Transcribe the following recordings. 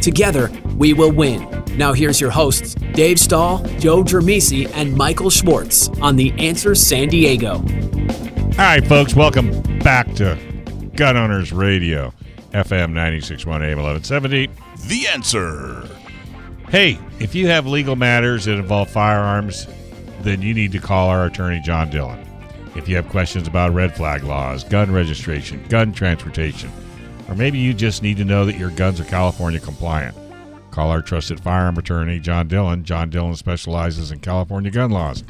Together, we will win. Now, here's your hosts, Dave Stahl, Joe Germisi, and Michael Schwartz on The Answer San Diego. All right, folks, welcome back to Gun Owners Radio, FM 961 AM 1170. The answer. Hey, if you have legal matters that involve firearms, then you need to call our attorney, John Dillon. If you have questions about red flag laws, gun registration, gun transportation, or maybe you just need to know that your guns are California compliant, call our trusted firearm attorney, John Dillon. John Dillon specializes in California gun laws.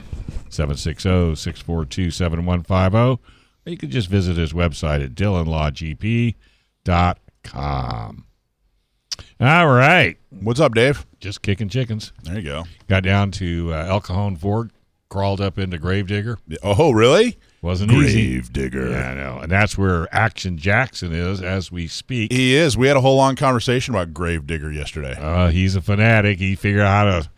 760 642 7150. Or you can just visit his website at dillonlawgp.com. All right. What's up, Dave? Just kicking chickens. There you go. Got down to uh, El Cajon Ford, crawled up into Gravedigger. Oh, really? Wasn't easy. Grave digger. Yeah, I know. And that's where Action Jackson is as we speak. He is. We had a whole long conversation about Grave Digger yesterday. Uh, he's a fanatic. He figured out how to.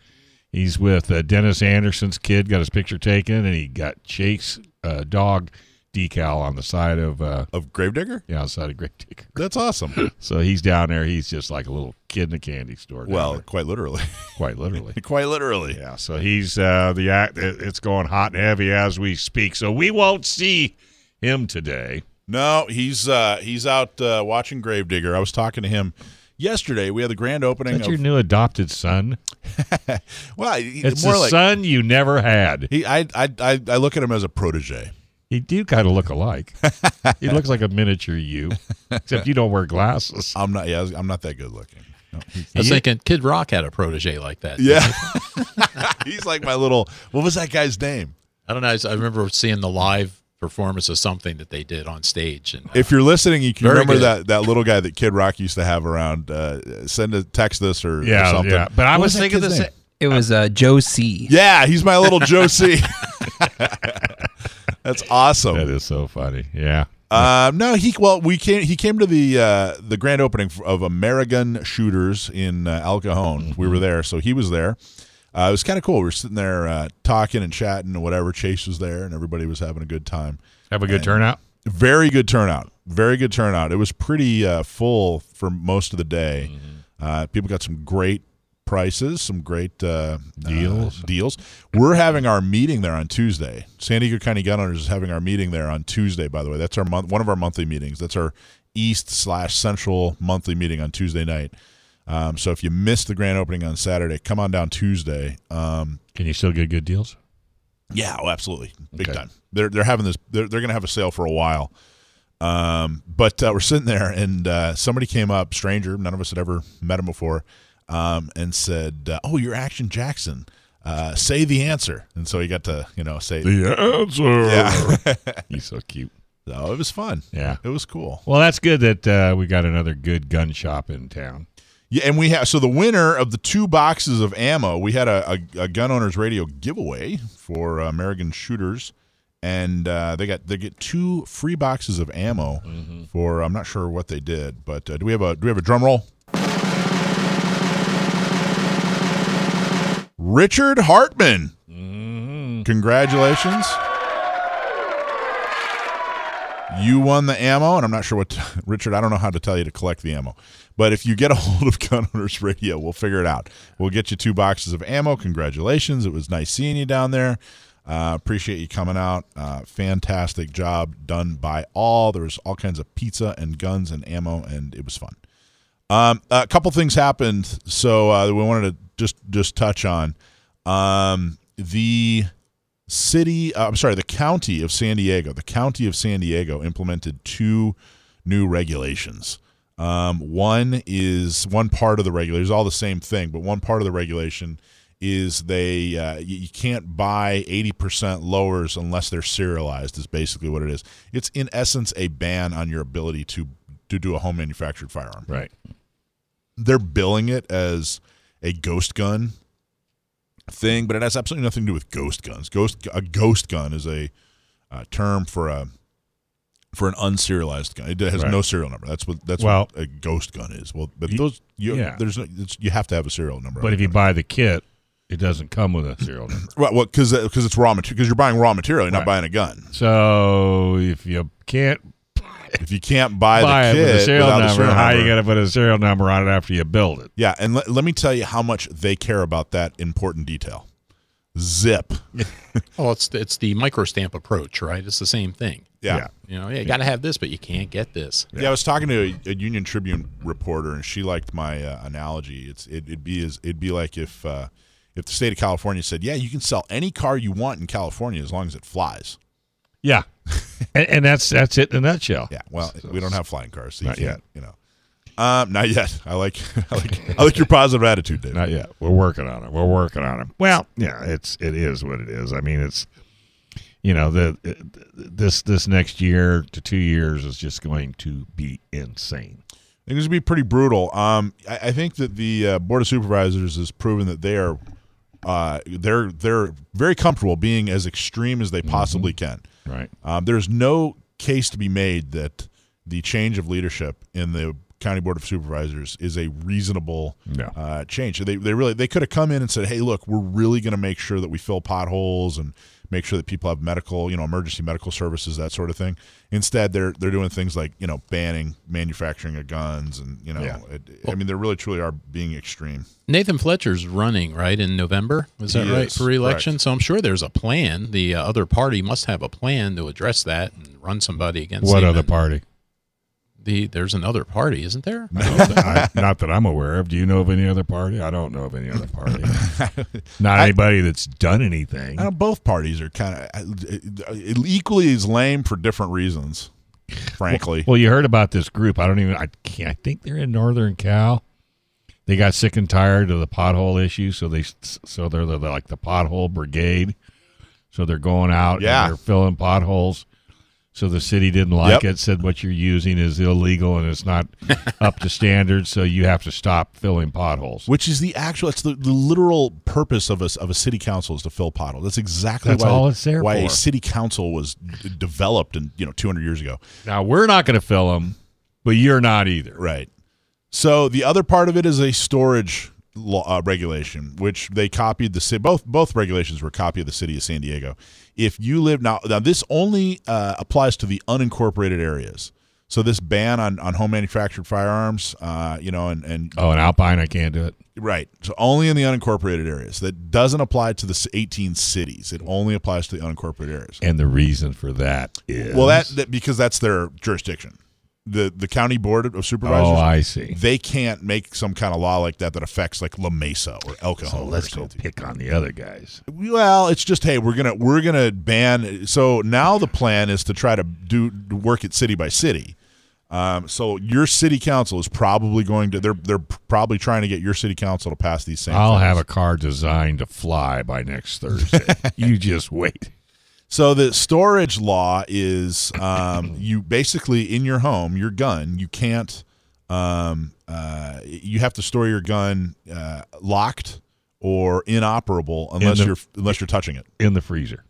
He's with uh, Dennis Anderson's kid, got his picture taken, and he got Chase uh, dog decal on the side of uh, Of Grave Digger? yeah, outside of Gravedigger. That's awesome. So he's down there. He's just like a little kid in a candy store. well, there, quite literally. quite literally. quite literally. Yeah, so he's uh, the act. it- It's going hot and heavy as we speak. So we won't see him today. No, he's uh, he's out uh, watching Gravedigger. I was talking to him yesterday. We had the grand opening. That's your of, new adopted son. well, he- It's more the like son you never had. he. I, I I I look at him as a protege. He do kind of look alike. he looks like a miniature you, except you don't wear glasses. I'm not. Yeah, I'm not that good looking. No, he- I was He- thinking Kid Rock had a protege like that. yeah, he's like my little. What was that guy's name? I don't know. I remember seeing the live performance of something that they did on stage, and uh, If you're listening, you can remember good. that that little guy that Kid Rock used to have around. Uh, send a text this or, or Yeah, something. yeah. But I What was that thinking this. name? It was uh, Joe C. Yeah, he's my little Joe C. That's awesome. That is so funny. Yeah. Um, no, he well, we came. He came to the uh, the grand opening of American Shooters in uh, El Cajon. We were there, so he was there. Uh, it was kind of cool. We were sitting there uh, talking and chatting and whatever. Chase was there, and everybody was having a good time. Have a good turnout. Very good turnout. Very good turnout. It was pretty uh, full for most of the day. Uh, people got some great prices, some great uh, Deals. uh, deals. We're having our meeting there on Tuesday. San Diego County Gun Owners is having our meeting there on Tuesday. By the way, that's our month, one of our monthly meetings. That's our East slash Central monthly meeting on Tuesday night. Um, so if you missed the grand opening on Saturday, come on down Tuesday. Um, Can you still get good deals? yeah, oh, absolutely, big Okay. time. They're they're having this. They're they're going to have a sale for a while. Um, but uh, we're sitting there, and uh, somebody came up, stranger. None of us had ever met him before, um, and said, uh, "Oh, you're Action Jackson. Uh, say the answer." And so he got to you know say, The answer. "Yeah." He's so cute. so it was fun. Yeah. It was cool. Well, that's good that uh, we got another good gun shop in town. Yeah, and we have so the winner of the two boxes of ammo, we had a, a, a gun owners radio giveaway for uh, American shooters, and uh, they got they get two free boxes of ammo for I'm not sure what they did, but uh, do we have a do we have a drum roll? Richard Hartman, congratulations. You won the ammo, and I'm not sure what, Richard, I don't know how to tell you to collect the ammo. But if you get a hold of Gun Owners Radio, we'll figure it out. We'll get you two boxes of ammo. Congratulations. It was nice seeing you down there. Uh, appreciate you coming out. Uh, fantastic job done by all. There was all kinds of pizza and guns and ammo, and it was fun. Um, a couple things happened, so uh, we wanted to just just touch on um, the city. Uh, I'm sorry, the county of San Diego. The county of San Diego implemented two new regulations. Um, one is one part of the regulation, is all the same thing, but one part of the regulation is they uh, you, can't buy 80% lowers unless they're serialized is basically what it is it's in essence a ban on your ability to to do a home manufactured firearm Right. They're billing it as a ghost gun thing, but it has absolutely nothing to do with ghost guns. Ghost a ghost gun is a uh, term for a for an unserialized gun. It has Right. no serial number. That's what that's Well- what a ghost gun is. Well, but those you yeah. there's no, it's, you have to have a serial number. But if you gun. buy the kit, it doesn't come with a serial number. right, well, because because it's raw material because you're buying raw material, you're not buying a gun. So if you can't If you can't buy, buy the it kit with a serial without number, a serial how number, you got to put a serial number on it after you build it? Yeah, and let, let me tell you how much they care about that important detail. Zip. Oh, it's it's the micro stamp approach, right? It's the same thing. Yeah. Yeah. You know, yeah, you got to have this, but you can't get this. Yeah, I was talking to a, a Union Tribune reporter, and she liked my uh, analogy. It's it, it'd be as it'd be like if uh, if the state of California said, "Yeah, you can sell any car you want in California as long as it flies." Yeah, and, and that's that's it in a nutshell. Yeah, well, we don't have flying cars, so you Not can't. yet. You know, um, not yet. I like I like I like your positive attitude, Dave. Not yet. We're working on it. We're working on it. Well, yeah, it's it is what it is. I mean, it's you know the this this next year to two years is just going to be insane. It's going to be pretty brutal. Um, I, I think that the uh, board of supervisors has proven that they are uh, they're they're very comfortable being as extreme as they possibly can. Right. Um, there's no case to be made that the change of leadership in the county board of supervisors is a reasonable No. uh, change. They they really they could have come in and said, "Hey, look, we're really going to make sure that we fill potholes and make sure that people have medical, you know, emergency medical services, that sort of thing." Instead, they're they're doing things like you know banning manufacturing of guns, and you know, Yeah. it, I mean, they really truly are being extreme. Nathan Fletcher's running right in November. Is that He right is, for election? correct. So I'm sure there's a plan. The uh, other party must have a plan to address that and run somebody against. What him. other And party? The there's another party, isn't there? I, not that I'm aware of. Do you know of any other party? I don't know of any other party. Not anybody that's done anything. I know both parties are kind of equally as lame for different reasons. Frankly, Well, you heard about this group. I don't even. I can't. I think they're in Northern Cal. They got sick and tired of the pothole issue, so they so they're the, like the pothole brigade. So they're going out Yeah. and they're filling potholes. So the city didn't like Yep. it. Said what you're using is illegal and it's not up to standards. So you have to stop filling potholes. which is the actual it's the, the literal purpose of a, of a city council is to fill potholes that's exactly That's why, all it's there why a city council was d- developed in you know 200 years ago Now we're not going to fill them, but you're not either. right so the other part of it is a storage law, uh, regulation which they copied the city both both regulations were a copy of the city of san diego if you live now now this only uh, applies to the unincorporated areas so this ban on, on home manufactured firearms uh, you know and, and Oh, in Alpine, I can't do it. Right. So only in the unincorporated areas. That doesn't apply to the 18 cities. It only applies to the unincorporated areas. And the reason for that is Well, that, that because that's their jurisdiction. The the county board of supervisors. Oh, I see. They can't make some kind of law like that that affects like La Mesa or El Cajon. So let's go pick on the other guys. Well, it's just hey, we're gonna we're gonna ban. So now the plan is to try to do to work it city by city. Um, so your city council is probably going to they're they're probably trying to get your city council to pass these same. I'll things. have a car designed to fly by next Thursday. you just wait. So the storage law is um, you basically in your home, your gun, you can't. Um, uh, you have to store your gun uh, locked or inoperable unless the- you're unless you're touching it In the freezer.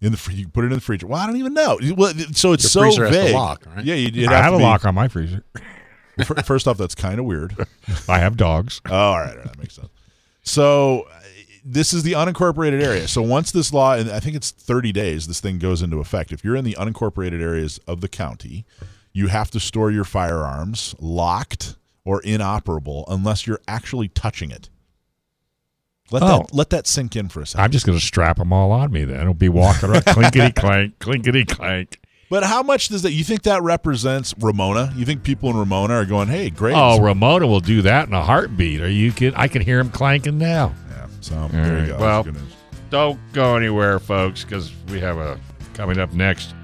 in the. You put it in the freezer. Well, I don't even know. Well, so it's Your so freezer has to vague. lock, right? Yeah, you, it'd I have to a be- lock on my freezer. First off, that's kind of weird. I have dogs. Oh, all right, all right, that makes sense. So uh, this is the unincorporated area. So once this law, and I think it's 30 days, this thing goes into effect. If you're in the unincorporated areas of the county, you have to store your firearms locked or inoperable unless you're actually touching it. Let Oh. that let that sink in for a second. I'm just going to strap them all on me then. It'll be walking around clinkety clank, clinkety clank. but how much does that? You think that represents Ramona? You think people in Ramona are going, "Hey, great"? Oh, Ramona will do that in a heartbeat. Are you kidding? I can hear him clanking now. So there right. you go. Well- That's good news. Don't go anywhere, folks, because we have a coming up next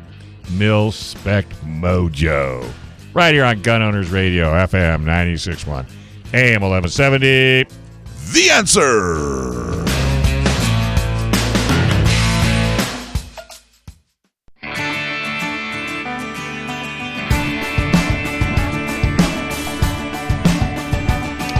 Mil Spec Mojo. Right here on Gun Owners Radio, FM 961, AM 1170. the answer.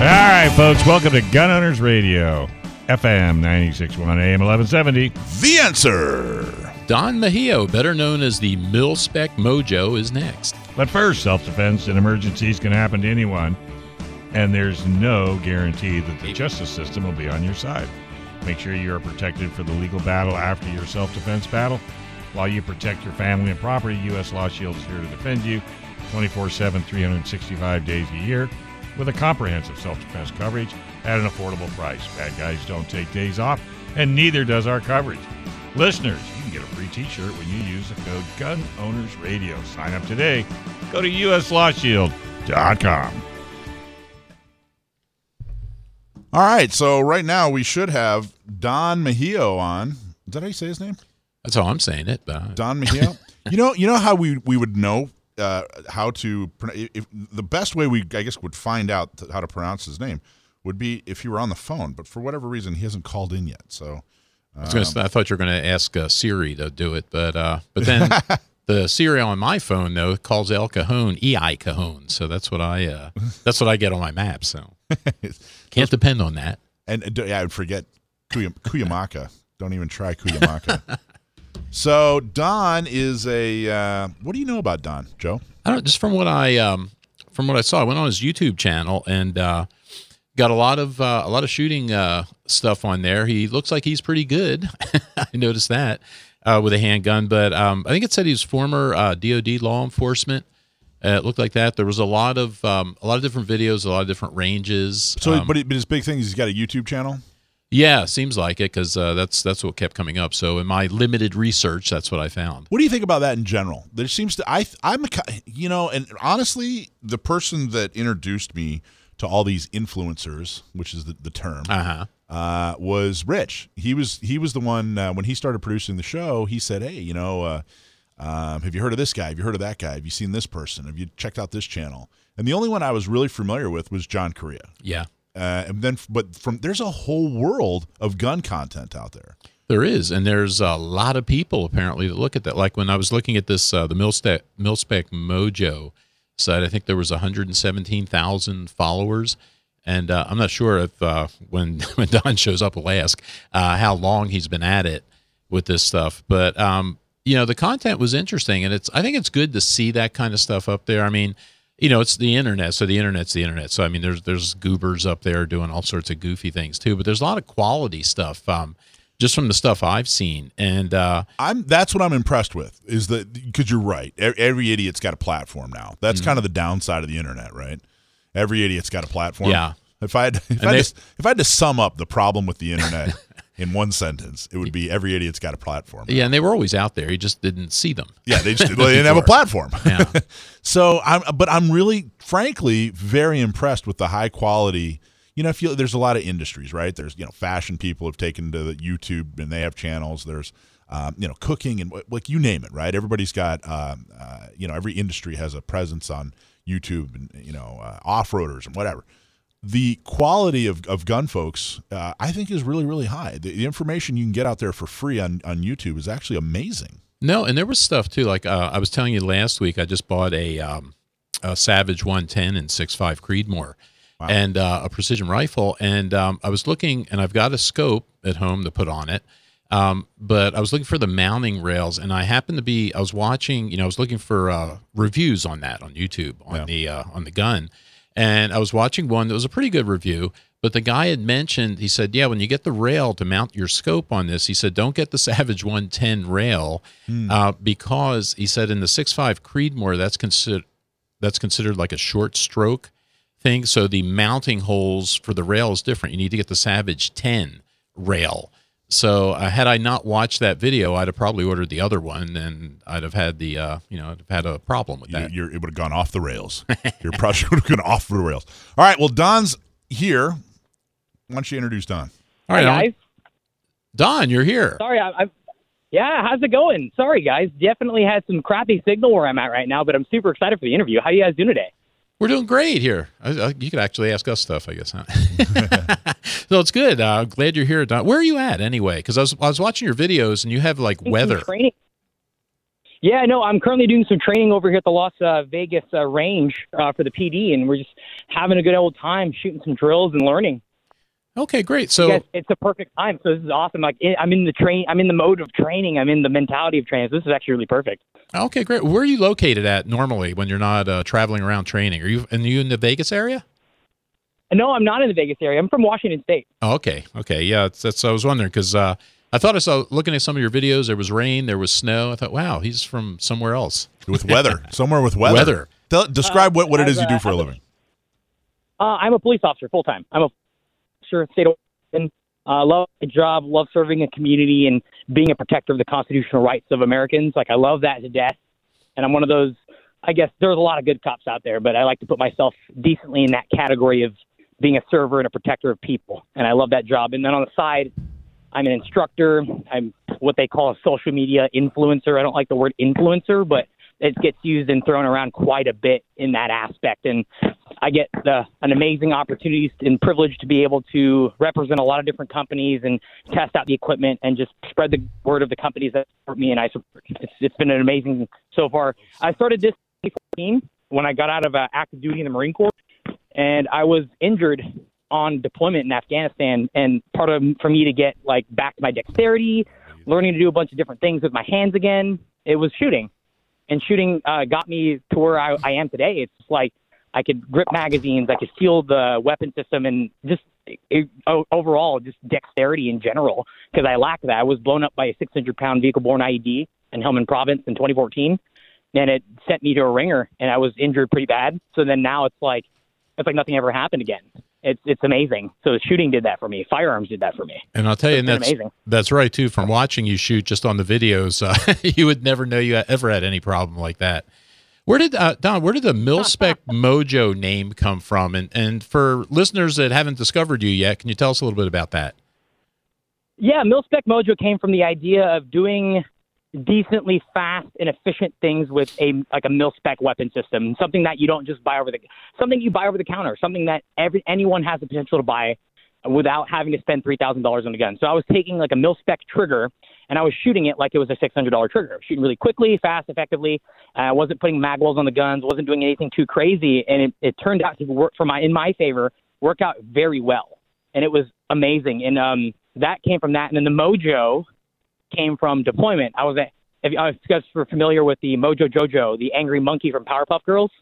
All right, folks. Welcome to Gun Owners Radio, FM 961 AM 1170. The answer. Don Mejio, better known as the Mil Spec Mojo, is next. But first, self defense and emergencies can happen to anyone, and there's no guarantee that the justice system will be on your side. Make sure you are protected for the legal battle after your self defense battle. While you protect your family and property, U.S. Law Shield is here to defend you 24 7, 365 days a year with a comprehensive self defense coverage at an affordable price. Bad guys don't take days off, and neither does our coverage. Listeners, you can get a free t shirt when you use the code Gun Owners Radio. Sign up today. Go to uslawshield.com. All right, so right now we should have Don Mejio on. Is that how you say his name? That's how I'm saying it. But Don Mejio. you know, you know how we we would know uh, how to pro- if the best way we I guess would find out how to pronounce his name would be if he were on the phone. But for whatever reason, he hasn't called in yet. So I, was gonna, say- I thought you were going to ask uh, Siri to do it, but uh, but then the Siri on my phone though calls El Cajon EI Cajon, so that's what I uh, that's what I get on my map. So can't depend on that. and uh, yeah, I would forget Cuyamaca. Don't even try Cuyamaca. so Don is a uh, what do you know about Don, Joe? I don't just from what I um from what I saw, I went on his YouTube channel and uh, got a lot of uh, a lot of shooting uh, stuff on there. He looks like he's pretty good. I noticed that uh, with a handgun, but um, I think it said he was former uh, DoD law enforcement. Uh, it looked like that. There was a lot of um, a lot of different videos, a lot of different ranges. So, Um, but, he- but his big thing is he's got a YouTube channel. yeah, seems like it because uh, that's that's what kept coming up. So in my limited research, that's what I found. What do you think about that in general? There seems to I I'm a, you know, and honestly, the person that introduced me to all these influencers, which is the, the term, Uh huh. uh, was Rich. He was he was the one uh, when he started producing the show. He said, "Hey, you know, uh, um, have you heard of this guy? Have you heard of that guy? Have you seen this person? Have you checked out this channel?" And the only one I was really familiar with was John Correia. Yeah. Uh, and then, but from there's a whole world of gun content out there. There is, and there's a lot of people apparently that look at that. Like when I was looking at this, uh, the Milspec Milspec Mojo site, I think there was 117,000 followers, and uh, I'm not sure if uh, when when Don shows up, we'll ask uh, how long he's been at it with this stuff. But um, you know, the content was interesting, and it's I think it's good to see that kind of stuff up there. I mean. You know, it's the internet, so the internet's the internet. So I mean, there's there's goobers up there doing all sorts of goofy things too, but there's a lot of quality stuff. Um, just from the stuff I've seen. And uh, I'm that's what I'm impressed with is that because you're right. Every idiot's got a platform now. That's Mm-hmm. kind of the downside of the internet, right? Every idiot's got a platform. Yeah. If I had if, And I, had if I had to sum up the problem with the internet in one sentence, it would be every idiot's got a platform. yeah, and they were always out there. You just didn't see them. Yeah, they just they didn't have a platform. Yeah. so I'm, but I'm really, frankly, very impressed with the high quality. You know, if you there's a lot of industries, right? There's you know, fashion people have taken to the YouTube and they have channels. There's um, you know, cooking and like you name it, right? Everybody's got um, uh, you know, every industry has a presence on YouTube and you know, uh, off roaders and whatever. The quality of, of gun folks, uh, I think, is really, really high. The, the information you can get out there for free on, on YouTube is actually amazing. No, and there was stuff too. Like uh, I was telling you last week, I just bought a, um, a Savage 110 and 6.5 Creedmoor and uh, a precision rifle. And um, I was looking, and I've got a scope at home to put on it. Um, but I was looking for the mounting rails, and I happened to be I was watching, you know, I was looking for uh, reviews on that on YouTube on Yeah. the uh, on the gun, and I was watching one that was a pretty good review. But the guy had mentioned, he said, yeah, when you get the rail to mount your scope on this, he said, don't get the Savage 110 rail uh, because he said in the 6.5 Creedmoor, that's considered that's considered like a short stroke thing. So the mounting holes for the rail is different. You need to get the Savage 10 rail. So uh, had I not watched that video, I'd have probably ordered the other one, and I'd have had the uh, you know I'd have had a problem with that. you're, it would have gone off the rails. Your project would have gone off the rails. All right. Well, Don's here. Why don't you introduce Don? All right, Hey, Alan. guys. Don, you're here. Sorry, I, I'm. Yeah, how's it going? Sorry, guys. Definitely had some crappy signal where I'm at right now, but I'm super excited for the interview. How you guys doing today? We're doing great here. I, I, you could actually ask us stuff, I guess. Huh? so it's good. Uh, glad you're here, Don. Where are you at anyway? Because I was I was watching your videos, and you have like weather. training. Yeah, no, I'm currently doing some training over here at the Las uh, Vegas uh, range uh, for the PD, and we're just having a good old time shooting some drills and learning. Okay, great. So Yes, it's a perfect time. So this is awesome. Like I'm in the train, I'm in the mode of training. I'm in the mentality of training. So this is actually really perfect. Okay, great. Where are you located at normally when you're not uh, traveling around training? Are you are you in the Vegas area? No, I'm not in the Vegas area. I'm from Washington State. Oh, okay, okay, yeah. That's, that's I was wondering because uh, I thought I saw looking at some of your videos. There was rain, there was snow. I thought, wow, he's from somewhere else. With weather, somewhere with weather. Weather. Tell- describe what, what it as is you a- do for a as a- living. Uh, I'm a police officer full time. I'm a sure state of Washington. Uh, love my job. Love serving a community and being a protector of the constitutional rights of Americans. Like I love that to death. And I'm one of those. I guess there's a lot of good cops out there, but I like to put myself decently in that category of being a server and a protector of people. And I love that job. And then on the side, I'm an instructor. I'm what they call a social media influencer. I don't like the word influencer, but it gets used and thrown around quite a bit in that aspect. And I get the, an amazing opportunity and privilege to be able to represent a lot of different companies and test out the equipment and just spread the word of the companies that support me and I support. It's, it's been an amazing so far. I started this in 2014 when I got out of uh, active duty in the Marine Corps, and I was injured on deployment in Afghanistan. And part of for me to get like back to my dexterity, learning to do a bunch of different things with my hands again, it was shooting and shooting uh, got me to where I, I am today. It's like I could grip magazines, I could feel the weapon system, and just it, overall just dexterity in general because I lack that. I was blown up by a 600 pound vehicle borne IED in Helmand Province in 2014, and it sent me to a ringer, and I was injured pretty bad. So then now it's like it's like nothing ever happened again. It's it's amazing. So shooting did that for me. Firearms did that for me. And I'll tell you, and that's amazing. that's right too. From watching you shoot just on the videos, uh, you would never know you ever had any problem like that. Where did uh, Don? Where did the Milspec Mojo name come from? And and for listeners that haven't discovered you yet, can you tell us a little bit about that? Yeah, Milspec Mojo came from the idea of doing decently fast and efficient things with a like a mil spec weapon system, something that you don't just buy over the something you buy over the counter, something that every anyone has the potential to buy without having to spend three thousand dollars on a gun. So I was taking like a mil spec trigger and I was shooting it like it was a six hundred dollar trigger, shooting really quickly, fast, effectively. Uh, I wasn't putting mag wells on the guns, wasn't doing anything too crazy, and it, it turned out to work for my in my favor, work out very well, and it was amazing. And um, that came from that, and then the Mojo came from deployment. I was at. If you guys were familiar with the Mojo Jojo, the angry monkey from Powerpuff Girls,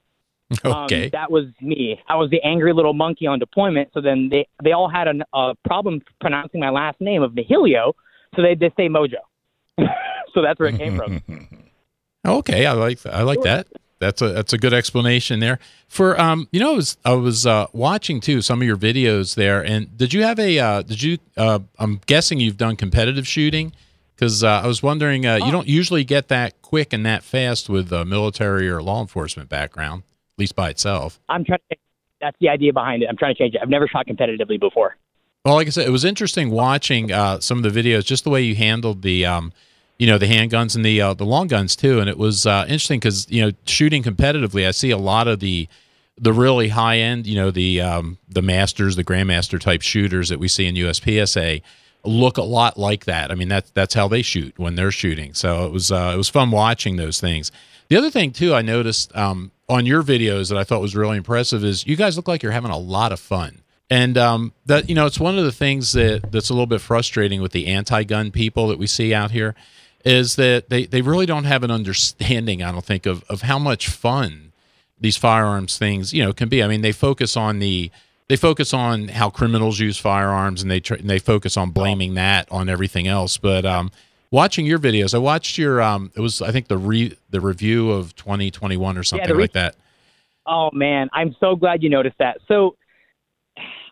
Okay. um, that was me. I was the angry little monkey on deployment. So then they they all had a uh, problem pronouncing my last name of Nihilio, so they just say Mojo. so that's where it came from. Okay, I like I like that. That's a that's a good explanation there. For um, you know, I was I was uh, watching too some of your videos there, and did you have a uh, did you? Uh, I'm guessing you've done competitive shooting because uh, I was wondering uh, you don't usually get that quick and that fast with a military or law enforcement background, at least by itself. I'm trying to. That's the idea behind it. I'm trying to change it. I've never shot competitively before. Well, like I said, it was interesting watching uh, some of the videos, just the way you handled the, um, you know, the handguns and the uh, the long guns too. And it was uh, interesting because you know, shooting competitively, I see a lot of the the really high end, you know, the um, the masters, the grandmaster type shooters that we see in USPSA look a lot like that. I mean, that's that's how they shoot when they're shooting. So it was uh, it was fun watching those things. The other thing too, I noticed um, on your videos that I thought was really impressive is you guys look like you're having a lot of fun. And um, that you know, it's one of the things that that's a little bit frustrating with the anti-gun people that we see out here, is that they, they really don't have an understanding, I don't think, of of how much fun these firearms things you know can be. I mean, they focus on the they focus on how criminals use firearms, and they tr- and they focus on blaming that on everything else. But um, watching your videos, I watched your um, it was I think the re the review of 2021 or something the re- like that. Oh man, I'm so glad you noticed that. So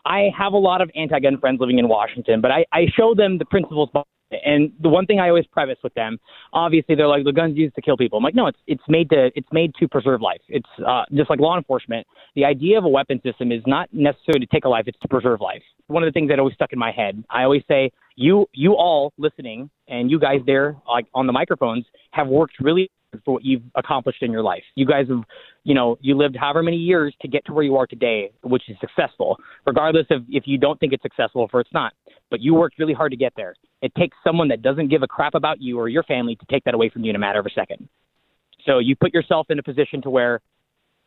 I have a lot of anti-gun friends living in Washington, but I, I show them the principles. And the one thing I always preface with them, obviously, they're like the guns used to kill people. I'm like, no, it's it's made to it's made to preserve life. It's uh, just like law enforcement. The idea of a weapon system is not necessarily to take a life; it's to preserve life. One of the things that always stuck in my head. I always say, you you all listening, and you guys there, like on the microphones, have worked really for what you've accomplished in your life. You guys have, you know, you lived however many years to get to where you are today, which is successful, regardless of if you don't think it's successful or it's not. But you worked really hard to get there. It takes someone that doesn't give a crap about you or your family to take that away from you in a matter of a second. So you put yourself in a position to where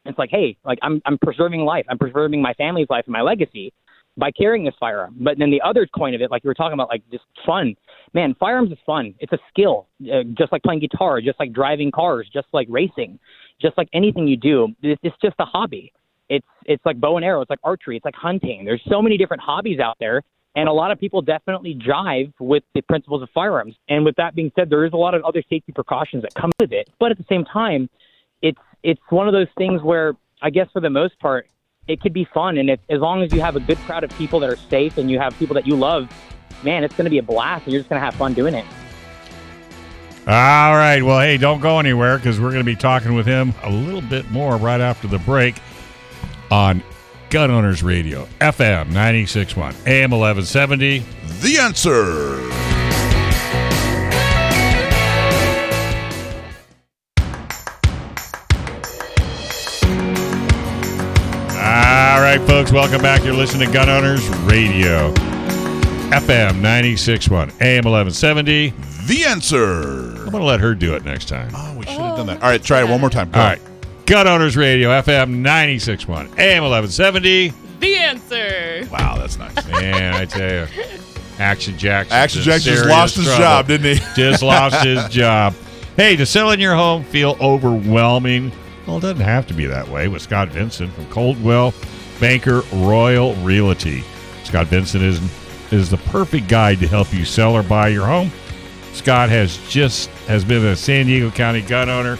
it's like, hey, like I'm I'm preserving life. I'm preserving my family's life and my legacy by carrying this firearm. But then the other coin of it, like you were talking about, like just fun. Man, firearms is fun. It's a skill, uh, just like playing guitar, just like driving cars, just like racing, just like anything you do. It's, it's just a hobby. It's it's like bow and arrow. It's like archery. It's like hunting. There's so many different hobbies out there, and a lot of people definitely jive with the principles of firearms. And with that being said, there is a lot of other safety precautions that come with it. But at the same time, it's it's one of those things where I guess for the most part, it could be fun. And if, as long as you have a good crowd of people that are safe and you have people that you love, man, it's going to be a blast. And you're just going to have fun doing it. All right. Well, hey, don't go anywhere because we're going to be talking with him a little bit more right after the break on Gun Owners Radio, FM 961, AM 1170. The answer. All right, folks, welcome back. You're listening to Gun Owners Radio, FM 961, AM 1170. The answer. I'm going to let her do it next time. Oh, we should have done that. All right, try it one more time. Go. All right. Gun Owners Radio, FM 961, AM 1170. The answer. Wow, that's nice. Man, I tell you, Action Jackson. Action Jackson just lost his job, didn't he? just lost his job. Hey, does selling your home feel overwhelming? Well, it doesn't have to be that way with Scott Vincent from Coldwell Banker Royal Realty. Scott Vincent is is the perfect guide to help you sell or buy your home. Scott has just has been a San Diego County gun owner,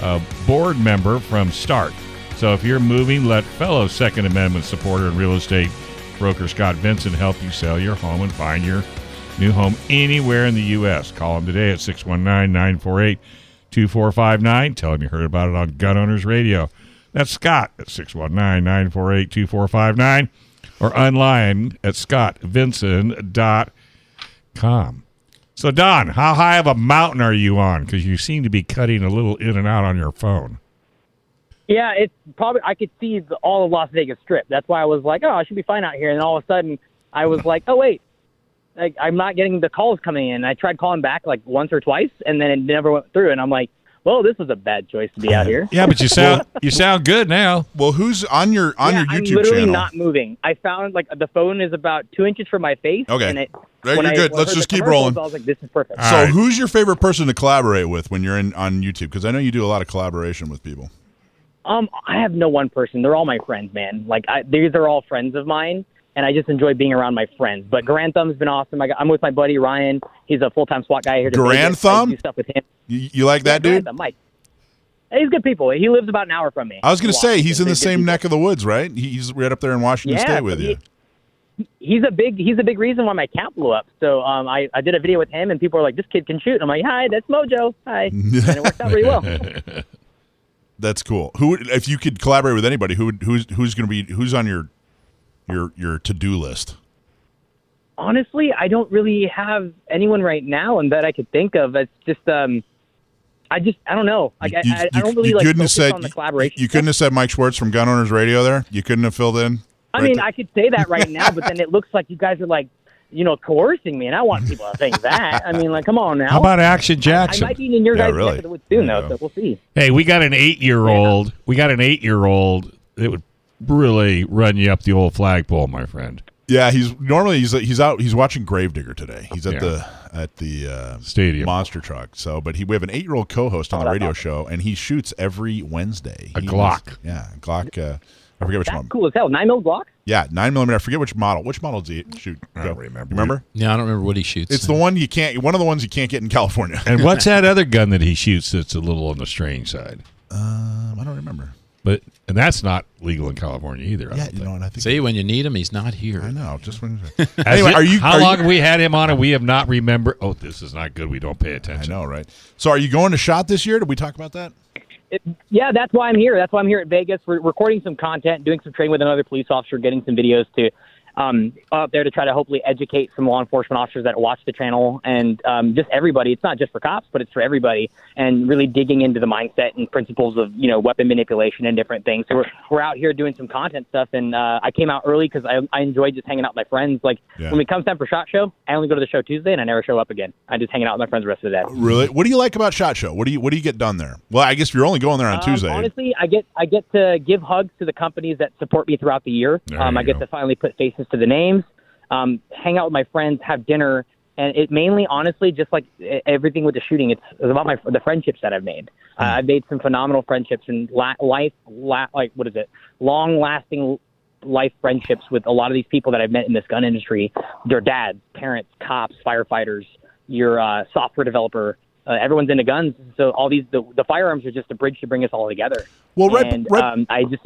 a board member from start. So if you're moving, let fellow Second Amendment supporter and real estate broker Scott Vincent help you sell your home and find your new home anywhere in the U.S. Call him today at 619 948 2459. Tell him you heard about it on Gun Owners Radio. That's Scott at 619 948 2459 or online at scottvincent.com. So, Don, how high of a mountain are you on? Because you seem to be cutting a little in and out on your phone. Yeah, it's probably I could see the, all of Las Vegas Strip. That's why I was like, oh, I should be fine out here. And all of a sudden, I was like, oh wait, like I'm not getting the calls coming in. I tried calling back like once or twice, and then it never went through. And I'm like, well, this was a bad choice to be out here. Yeah, but you sound you sound good now. Well, who's on your on yeah, your I'm literally channel? not moving. I found like the phone is about two inches from my face. Okay. and it, Right, you're I good. Let's just keep rolling. I was like, this is perfect. so, All right. who's your favorite person to collaborate with when you're in on YouTube? Because I know you do a lot of collaboration with people. Um, I have no one person. They're all my friends, man. Like I, these are all friends of mine, and I just enjoy being around my friends. But Garand Thumb's been awesome. I got, I'm with my buddy Ryan. He's a full time SWAT guy here. To Garand Vegas. Thumb? do stuff with him. You, you like that Yeah, Garand dude? Thumb, Mike. He's good people. He lives about an hour from me. I was going to say he's in the same people. neck of the woods, right? He's right up there in Washington Yeah, State with he- you. He's a big he's a big reason why my account blew up. So um, I I did a video with him, and people are like, "This kid can shoot." I'm like, "Hi, that's Mojo. Hi," and it worked out pretty well. That's cool. Who, if you could collaborate with anybody, who who's who's going to be who's on your your your to do list? honestly, I don't really have anyone right now, and that I could think of. It's just, um, I just, I don't know. Like, You- I, I, don't you- really you like couldn't have said on the collaboration. You couldn't have said Mike Schwartz from Gun Owners Radio there. You couldn't have filled in. I mean. I could say that right now, but then it looks like you guys are like, you know, coercing me, and I want people to think that. I mean, like, come on now. How about Action Jackson? I Jackson? might be in your Yeah, guys' really. neck of the woods soon, Yeah. though, so we'll see. Hey, we got an eight year old. We got an eight year old that would really run you up the old flagpole, my friend. Yeah, he's normally he's he's out he's watching Gravedigger today. He's at Yeah. the at the uh, Stadium. monster truck. So, but he we have an eight year old co-host on the radio show, and he shoots every Wednesday. A He Glock. was- yeah, a Glock. Uh, I forget which That's one. cool as hell. Nine mil Glock? Yeah, nine millimeter. I forget which model. Which model does he shoot? I don't remember. Remember? Yeah, I don't remember what he shoots. It's the one you can't. One of the ones you can't get in California. And what's that other gun that he shoots that's a little on the strange side? Um, I don't remember. But and that's not legal in California either. I Yeah, don't you think. know what I think. See, when you need him, he's not here. I know. Just when. Has anyway, it- are you? How are long You, have we had him on and we have not remembered? Oh, this is not good. We don't pay I attention. know, right? So, are you going to shot this year? Did we talk about that? It, yeah, that's why I'm here. That's why I'm here at Vegas. We're recording some content, doing some training with another police officer, getting some videos to um, up there to try to hopefully educate some law enforcement officers that watch the channel and um, just everybody. It's not just for cops, but it's for everybody, and really digging into the mindset and principles of you know weapon manipulation and different things. So we're we're out here doing some content stuff, and uh, I came out early because I I enjoyed just hanging out with my friends. Like Yeah. when it comes time for shot show, I only go to the show Tuesday, and I never show up again. I just hanging out with my friends the rest of the day. Really? What do you like about Shot Show? What do you What do you get done there? Well, I guess you're only going there on Um, Tuesday. Honestly, I get I get to give hugs to the companies that support me throughout the year. Um, I get go. to finally put faces to the names, um, hang out with my friends, have dinner, and it mainly, honestly, just like everything with the shooting, it's, it's about my the friendships that I've made. Uh, Hmm. I've made some phenomenal friendships and la- life, la- like what is it, long lasting life friendships with a lot of these people that I've met in this gun industry. Their dads, parents, cops, firefighters, your uh, software developer. Uh, everyone's into guns, so all these the, the firearms are just a bridge to bring us all together. Well, right- and, right- um, I just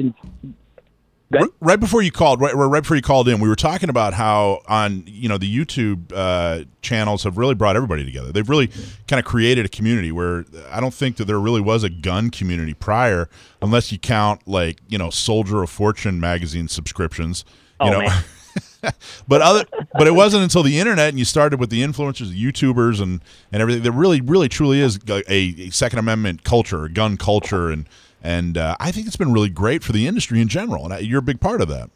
R- right before you called, right, right before you called in, we were talking about how on you know the YouTube uh, channels have really brought everybody together. They've really kind of created a community where I don't think that there really was a gun community prior, unless you count like you know Soldier of Fortune magazine subscriptions. You Oh, know. man. but other, but it wasn't until the internet and you started with the influencers, the YouTubers, and and everything. There really, really, truly is a, a Second Amendment culture, a gun culture, and and uh, I think it's been really great for the industry in general. And you're a big part of that.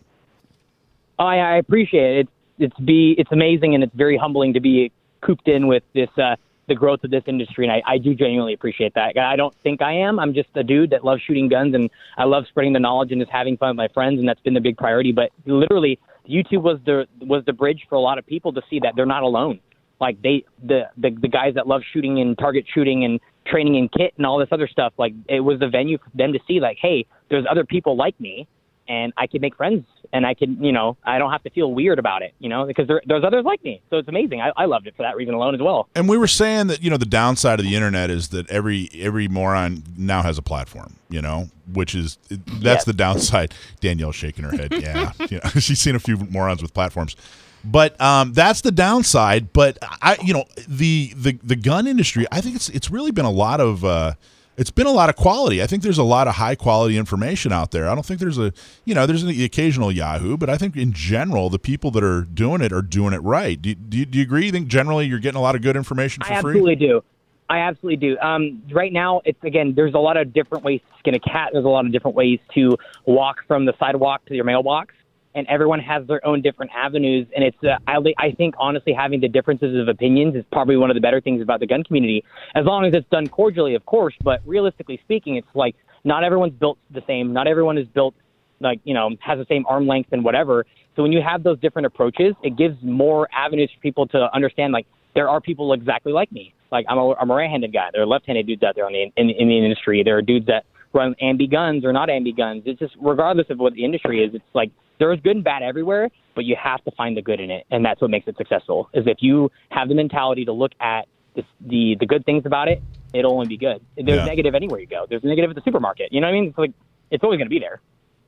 I, I appreciate it. It's it's be it's amazing and it's very humbling to be cooped in with this uh, the growth of this industry, and I, I do genuinely appreciate that. I don't think I am. I'm just a dude that loves shooting guns, and I love spreading the knowledge and just having fun with my friends, and that's been the big priority. But literally, YouTube was the was the bridge for a lot of people to see that they're not alone. Like they the the, the guys that love shooting and target shooting and training in kit and all this other stuff. Like it was the venue for them to see like, hey, there's other people like me and I can make friends and I can, you know, I don't have to feel weird about it, you know, because there, there's others like me. So it's amazing. I, I loved it for that reason alone as well. And we were saying that you know the downside of the internet is that every every moron now has a platform, you know, which is that's Yes. the downside. Danielle's shaking her head. Yeah, you know, she's seen a few morons with platforms, but um, that's the downside. But I, you know, the the the gun industry, I think it's it's really been a lot of. Uh, it's been a lot of quality. I think there's a lot of high quality information out there. I don't think there's a, you know, there's the occasional Yahoo, but I think in general, the people that are doing it are doing it right. Do, do, you- do you agree? You think generally you're getting a lot of good information for I free? absolutely do. I absolutely do. Um, right now, it's again, there's a lot of different ways to skin a cat. There's a lot of different ways to walk from the sidewalk to your mailbox, and everyone has their own different avenues. And it's, uh, I, I think, honestly, having the differences of opinions is probably one of the better things about the gun community, as long as it's done cordially, of course. But realistically speaking, it's like not everyone's built the same. Not everyone is built like you know has the same arm length and whatever. So when you have those different approaches, it gives more avenues for people to understand. Like there are people exactly like me. Like I'm a, I'm a right-handed guy. There are left-handed dudes out there on the, in, in the industry. There are dudes that run ambi guns or not ambi guns. It's just regardless of what the industry is, it's like there is good and bad everywhere, but you have to find the good in it, and that's what makes it successful. Is if you have the mentality to look at the the, the good things about it, it'll only be good. There's Yeah. negative anywhere you go. There's negative at the supermarket. You know what I mean? It's like it's always going to be there.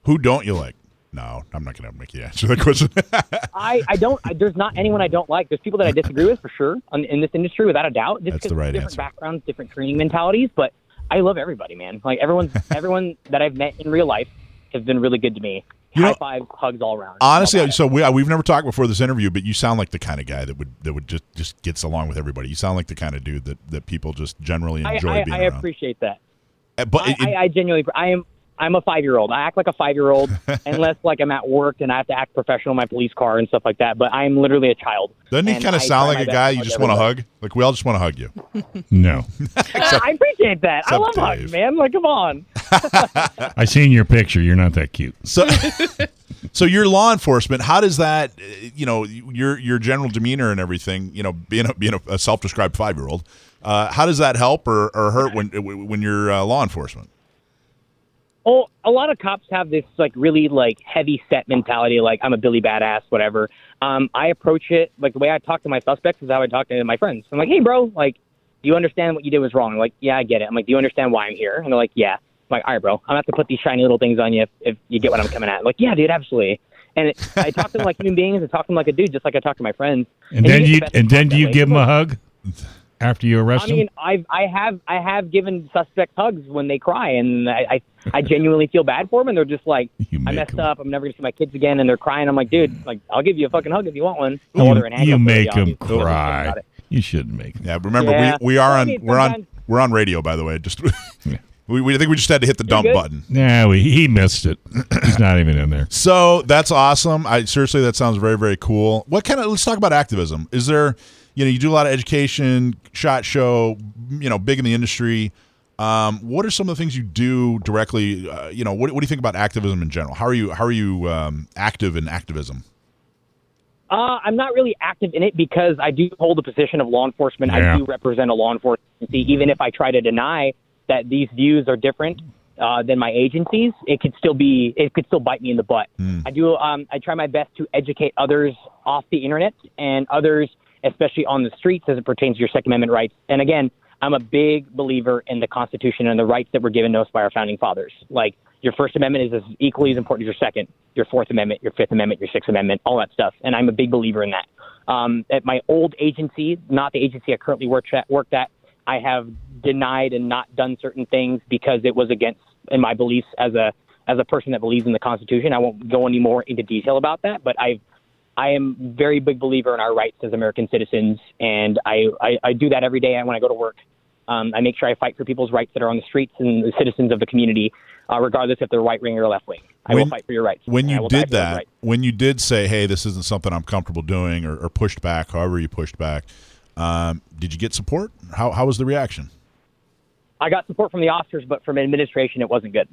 Who don't you like? No, I'm not going to make you answer that question. I, I don't. I, there's not anyone I don't like. There's people that I disagree with for sure on, in this industry, without a doubt. Just That's the right different answer. backgrounds, different training mentalities. But I love everybody, man. Like everyone, everyone that I've met in real life has been really good to me. You High know- five, hugs all around. Honestly, All about it. so we, uh, we've never talked before this interview, but you sound like the kind of guy that would that would just just gets along with everybody. You sound like the kind of dude that, that people just generally enjoy I, being I around. appreciate that. Uh, but I, it- I, I genuinely, I am. I'm a five year old. I act like a five year old, unless like I'm at work and I have to act professional in my police car and stuff like that. But I'm literally a child. doesn't he kind of sound like a guy you just want to hug? Like we all just want to hug you. No. I appreciate that. I love Dave. hugs, man. Like, come on. I seen your picture. You're not that cute. So, so your law enforcement, how does that, uh, you know, your your general demeanor and everything, you know, being a, being a, a self described five year old, uh, how does that help or, or hurt when when you're uh, law enforcement? Oh, a lot of cops have this like really like heavy set mentality, like I'm a Billy badass, whatever. Um, I approach it like the way I talk to my suspects is how I talk to my friends. I'm like, hey, bro, like, do you understand what you did was wrong? I'm like, yeah, I get it. I'm like, do you understand why I'm here? And they're like, yeah. I'm like, all right, bro, I'm gonna have to put these shiny little things on you if, if you get what I'm coming at. I'm like, yeah, dude, absolutely. And it, I talk to them like human beings. I talk to them like a dude, just like I talk to my friends. And then get the you and then do you give him a hug? After you arrest I mean, them? I've I have I have given suspect hugs when they cry, and I I, I genuinely feel bad for them, and they're just like, I messed messed 'em. up. I'm never gonna see my kids again, and they're crying. I'm like, dude, mm. like I'll give you a fucking hug if you want one. No you other you make them cry. You shouldn't make them. Yeah, remember Yeah. we we are on we're on we're on radio by the way. Just we, we I think we just had to hit the dump good? button. Nah, we, he missed it. He's not even in there. So that's awesome. I seriously, that sounds very, very cool. What kind of? Let's talk about activism. Is there, you know, you do a lot of education, shot show, you know, big in the industry. Um, what are some of the things you do directly? Uh, you know, what, what do you think about activism in general? How are you? How are you um, active in activism? Uh, I'm not really active in it because I do hold a position of law enforcement. Yeah. I do represent a law enforcement agency. Even if I try to deny that these views are different uh, than my agencies, it could still be it could still bite me in the butt. I do. Um, I try my best to educate others off the internet and others, especially on the streets, as it pertains to your Second Amendment rights. And again, I'm a big believer in the Constitution and the rights that were given to us by our founding fathers. Like your First Amendment is as equally as important as your Second, your Fourth Amendment, your Fifth Amendment, your Sixth Amendment, all that stuff. And I'm a big believer in that. Um, at my old agency, not the agency I currently work at, worked at, I have denied and not done certain things because it was against in my beliefs as a as a person that believes in the Constitution. I won't go any more into detail about that, but I've I am very big believer in our rights as American citizens, and I, I, I do that every day when I go to work. Um, I make sure I fight for people's rights that are on the streets and the citizens of the community, uh, regardless if they're right wing or left wing. I When- will fight for your rights. When you did that, when you did say, "Hey, this isn't something I'm comfortable doing," or, or pushed back, however you pushed back, um, did you get support? How how was the reaction? I got support from the officers, but from administration, it wasn't good.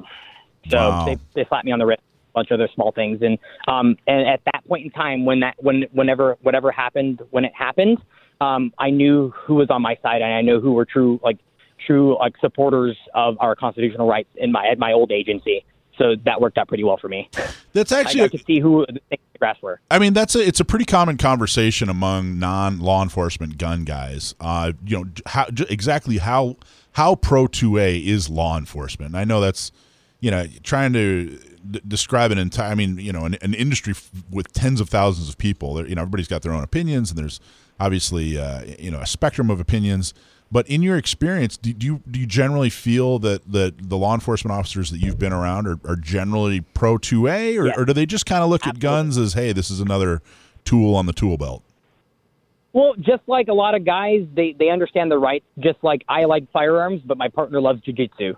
So Wow. they, they slapped me on the wrist, bunch of other small things, and um, and at that point in time, when that when whenever whatever happened, when it happened, um, I knew who was on my side, and I know who were true like true like supporters of our constitutional rights in my at my old agency. So that worked out pretty well for me. That's I actually got to see who the things in the grass were. I mean, that's a it's a pretty common conversation among non law enforcement gun guys. Uh, you know, how exactly how how pro two A is law enforcement. And I know that's you know trying to d- describe an entire. I mean, you know, an, an industry f- with tens of thousands of people. There, you know, everybody's got their own opinions, and there's obviously uh, you know a spectrum of opinions. But in your experience, do, do you do you generally feel that that the law enforcement officers that you've been around are, are generally pro two A, or, Yeah. or do they just kind of look at guns as hey, this is another tool on the tool belt? Well, just like a lot of guys, they they understand the rights. Just like I like firearms, but my partner loves jujitsu.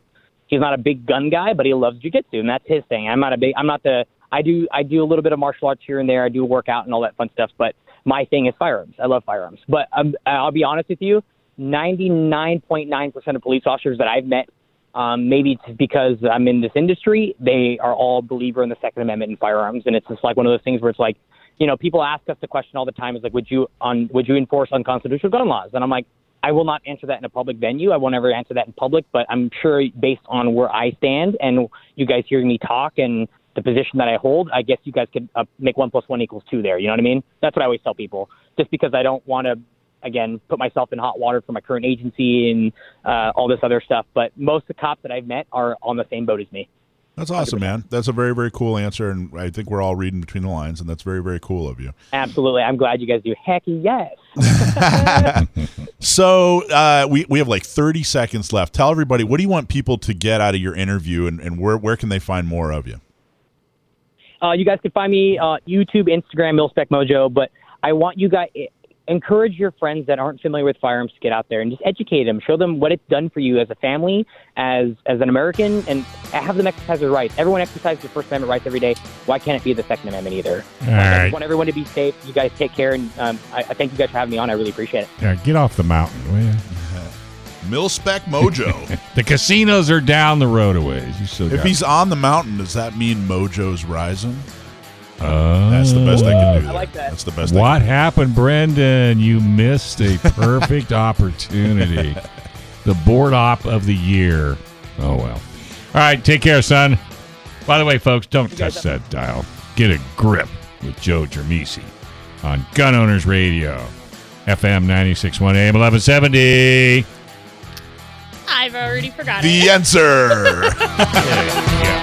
He's not a big gun guy, but he loves jujitsu, and that's his thing. I'm not a big. I'm not the. I do I do a little bit of martial arts here and there. I do work out and all that fun stuff, but my thing is firearms. I love firearms. But um, I'll be honest with you, 99.9% of police officers that I've met, um, maybe it's because I'm in this industry, they are all believer in the Second Amendment and firearms, and it's just like one of those things where it's like, you know, people ask us the question all the time is like, would you on would you enforce unconstitutional gun laws? And I'm like, I will not answer that in a public venue. I won't ever answer that in public, but I'm sure based on where I stand and you guys hearing me talk and the position that I hold, I guess you guys could uh, make one plus one equals two there. You know what I mean? That's what I always tell people. Just because I don't want to, again, put myself in hot water for my current agency and uh, all this other stuff. But most of the cops that I've met are on the same boat as me. That's awesome, man. That's a very very cool answer, and I think we're all reading between the lines, and that's very very cool of you. Absolutely. I'm glad you guys do. Heck yes. So uh, we we have like thirty seconds left. Tell everybody what do you want people to get out of your interview, and, and where where can they find more of you? Uh, you guys can find me uh, YouTube, Instagram, Mil Spec Mojo. But I want you guys encourage your friends that aren't familiar with firearms to get out there and just educate them, show them what it's done for you as a family, as as an American, and have them exercise their rights. Everyone exercises their First Amendment rights every day. Why can't it be the Second Amendment either? All I right. want everyone to be safe. You guys take care, and um, I, I thank you guys for having me on. I really appreciate it. Yeah, get off the mountain, will you? Mil Spec Mojo. The casinos are down the road a ways. You still if got he's on the mountain, does that mean Mojo's rising? Oh. That's the best I can oh. do. I like that. That's the best. I What happened, Brendan? You missed a perfect opportunity. The board op of the year. Oh well. All right, take care, son. By the way, folks, don't touch that dial. Get a grip with Joe Germisi on Gun Owners Radio, FM 96.1 AM 1170. I've already forgot The it. answer. Yeah.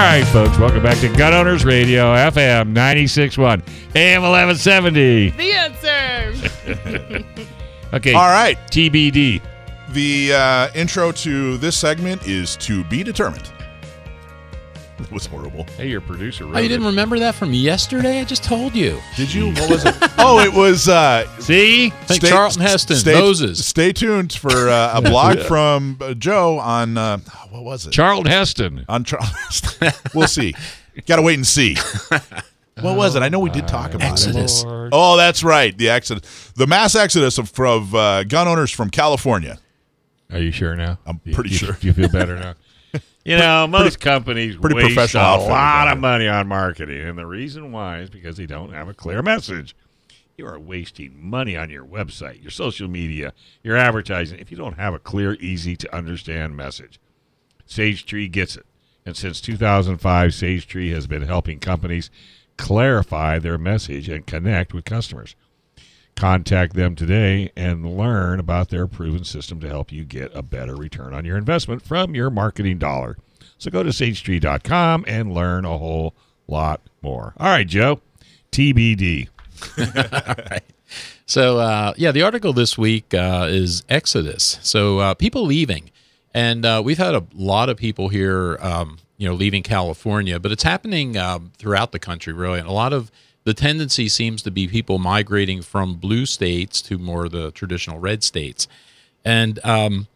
Right, folks, welcome back to Gun Owners Radio, FM 96.1, AM 1170. The answer. Okay, All right. TBD. The uh, intro to this segment is to be determined. That was horrible. Hey, your producer. Oh, you didn't remember that from yesterday? I just told you. Did you? What was it? oh, it was. Uh, See? Think Charlton Heston, stay, Moses. Stay tuned for uh, a blog from uh, Joe on uh, what was it? Charlton Heston. on Charles. we'll see. Got to wait and see. What was it? I know we did talk about Exodus. it. Oh, that's right. The exodus, the mass exodus of, of uh, gun owners from California. Are you sure now? I'm Do you- pretty do you- sure. Do you feel better now? You know, most companies pretty waste professional a lot of money on marketing, and the reason why is because they don't have a clear message. You are wasting money on your website, your social media, your advertising if you don't have a clear, easy to understand message. SageTree gets it, and since 2005, SageTree has been helping companies clarify their message and connect with customers. Contact them today and learn about their proven system to help you get a better return on your investment from your marketing dollar. So go to sagetree.com and learn a whole lot more. All right, Joe. TBD. All right. So uh, yeah, the article this week uh, is Exodus. So uh, people leaving, and uh, we've had a lot of people here, um, you know, leaving California, but it's happening um, throughout the country, really. And a lot of the tendency seems to be people migrating from blue states to more of the traditional red states, and um,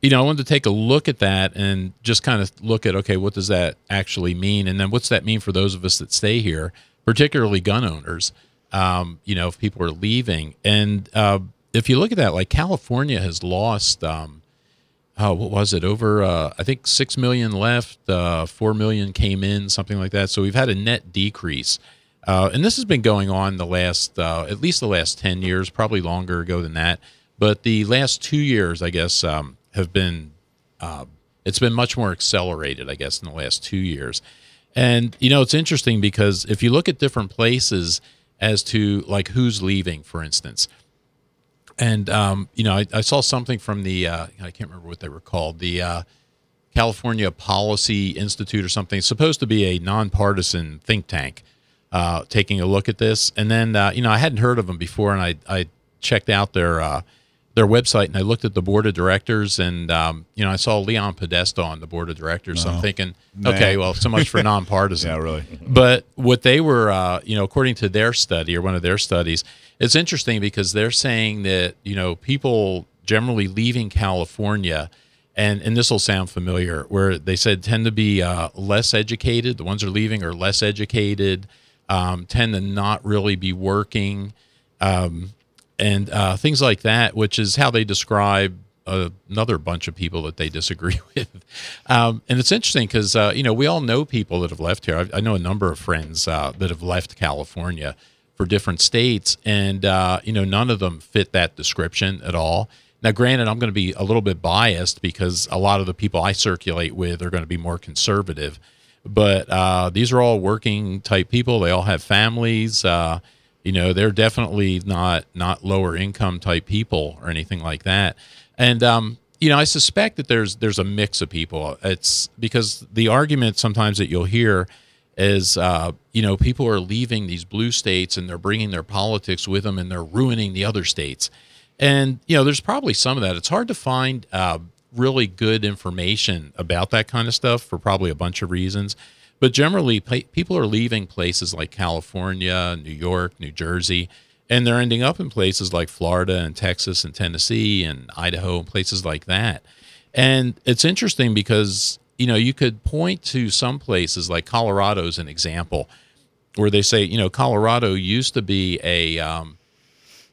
you know, I wanted to take a look at that and just kind of look at okay, what does that actually mean, and then what's that mean for those of us that stay here, particularly gun owners. Um, you know, if people are leaving, and uh, if you look at that, like California has lost, um, oh, what was it? Over, uh, I think six million left, uh, four million came in, something like that. So we've had a net decrease. Uh, and this has been going on the last, uh, at least the last 10 years, probably longer ago than that. But the last two years, I guess, um, have been, uh, it's been much more accelerated, I guess, in the last two years. And, you know, it's interesting because if you look at different places as to like who's leaving, for instance, and, um, you know, I, I saw something from the, uh, I can't remember what they were called, the, uh, California Policy Institute or something. It's supposed to be a nonpartisan think tank uh, taking a look at this. And then, uh, you know, I hadn't heard of them before, and I, I checked out their uh, their website and I looked at the board of directors, and um, you know, I saw Leon Podesta on the board of directors. So I'm thinking, okay, well, so much for nonpartisan. Yeah, really. But what they were, uh, you know, according to their study or one of their studies, it's interesting because they're saying that you know people generally leaving California, and and this will sound familiar, where they said tend to be uh, less educated. The ones who are leaving are less educated, um, tend to not really be working, um, and uh, things like that, which is how they describe another bunch of people that they disagree with. Um, and it's interesting because, uh, you know, we all know people that have left here. I, I know a number of friends uh, that have left California for different states, and, uh, you know, none of them fit that description at all. Now, granted, I'm going to be a little bit biased because a lot of the people I circulate with are going to be more conservative. But uh, these are all working type people. They all have families. Uh, you know, they're definitely not not lower income type people or anything like that. And um, you know, I suspect that there's there's a mix of people. It's because the argument sometimes that you'll hear is, uh, you know, people are leaving these blue states and they're bringing their politics with them and they're ruining the other states. And you know, there's probably some of that. It's hard to find uh, really good information about that kind of stuff for probably a bunch of reasons. But generally, pe- people are leaving places like California, New York, New Jersey, and they're ending up in places like Florida and Texas and Tennessee and Idaho and places like that. And it's interesting because you know you could point to some places like Colorado as an example, where they say you know Colorado used to be a um,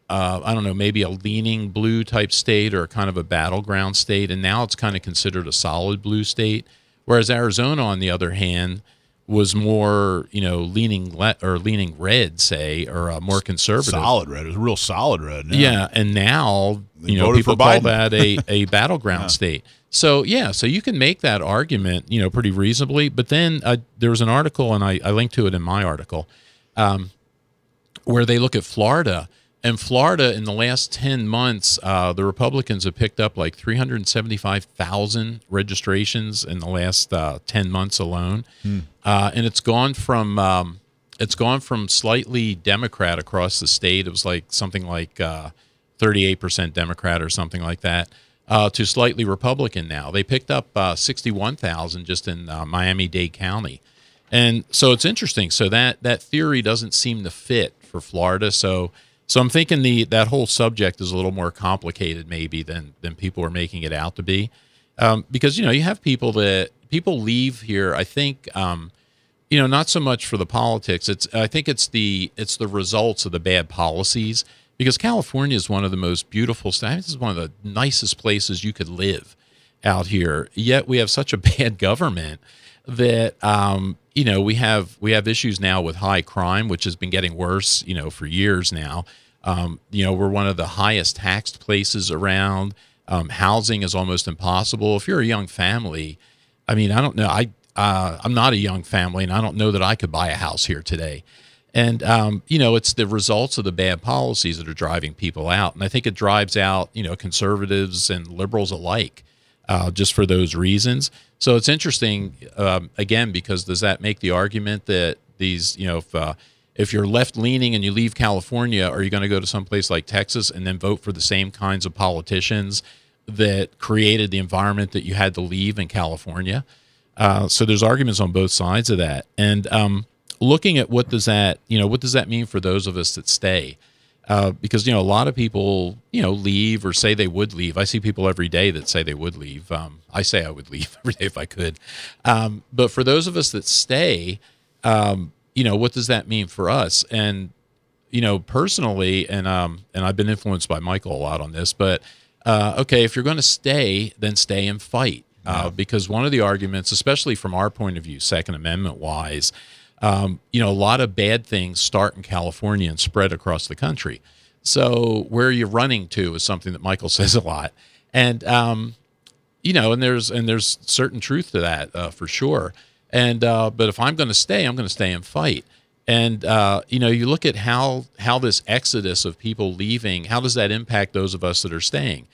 uh, I don't know, maybe a leaning blue type state or kind of a battleground state, and now it's kind of considered a solid blue state. Whereas Arizona, on the other hand, was more, you know, leaning le- or leaning red, say, or uh, more conservative. Solid red. It was real solid red. Yeah, and now They you know people call that a, a battleground state. So yeah, so you can make that argument, you know, pretty reasonably. But then uh, there was an article, and I, I linked to it in my article, um, where they look at Florida in Florida, in the last 10 months, uh, the Republicans have picked up like 375,000 registrations in the last uh, 10 months alone. Uh, and it's gone from. Um, it's gone from slightly Democrat across the state. It was like something like uh, 38% Democrat or something like that, uh, to slightly Republican now. They picked up uh, 61,000 just in uh, Miami Dade County. And so it's interesting. So that, that theory doesn't seem to fit for Florida. So so I'm thinking the that whole subject is a little more complicated maybe than than people are making it out to be, um, because you know you have people that people leave here. I think um, you know not so much for the politics. It's I think it's the it's the results of the bad policies because California is one of the most beautiful. Mean, this is one of the nicest places you could live out here. Yet we have such a bad government that um, you know we have we have issues now with high crime, which has been getting worse, you know, for years now. Um, you know, we're one of the highest taxed places around. Um, housing is almost impossible. If you're a young family, I mean, I don't know. I uh, I'm not a young family, and I don't know that I could buy a house here today. And um, you know, it's the results of the bad policies that are driving people out, and I think it drives out you know conservatives and liberals alike, uh, just for those reasons. So it's interesting um, again because does that make the argument that these you know if uh, if you're left leaning and you leave California, are you going to go to some place like Texas and then vote for the same kinds of politicians that created the environment that you had to leave in California? Uh, so there's arguments on both sides of that, and um, looking at what does that you know what does that mean for those of us that stay. Uh, because you know a lot of people you know leave or say they would leave. I see people every day that say they would leave. Um, I say I would leave every day if I could. Um, but for those of us that stay, um, you know, what does that mean for us? And you know, personally, and um, and I've been influenced by Michael a lot on this. But uh, okay, if you're going to stay, then stay and fight. Uh, because one of the arguments, especially from our point of view, Second Amendment wise, um, you know, a lot of bad things start in California and spread across the country. So where are you're running to is something that Michael says a lot, and um, you know, and there's and there's certain truth to that uh, for sure. And uh, but if I'm going to stay, I'm going to stay and fight. And uh, you know, you look at how how this exodus of people leaving, how does that impact those of us that are staying?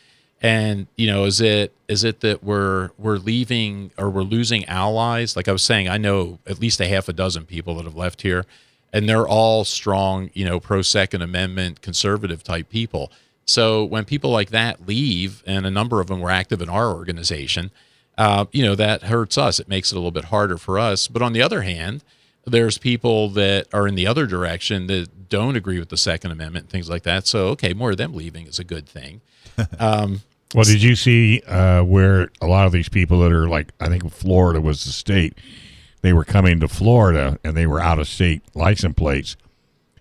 And you know, is it is it that we're we're leaving or we're losing allies? Like I was saying, I know at least a half a dozen people that have left here, and they're all strong, you know, pro Second Amendment conservative type people. So when people like that leave, and a number of them were active in our organization, uh, you know, that hurts us. It makes it a little bit harder for us. But on the other hand, there's people that are in the other direction that don't agree with the Second Amendment and things like that. So okay, more of them leaving is a good thing. Um, Well, did you see uh, where a lot of these people that are like, I think Florida was the state, they were coming to Florida and they were out of state license plates,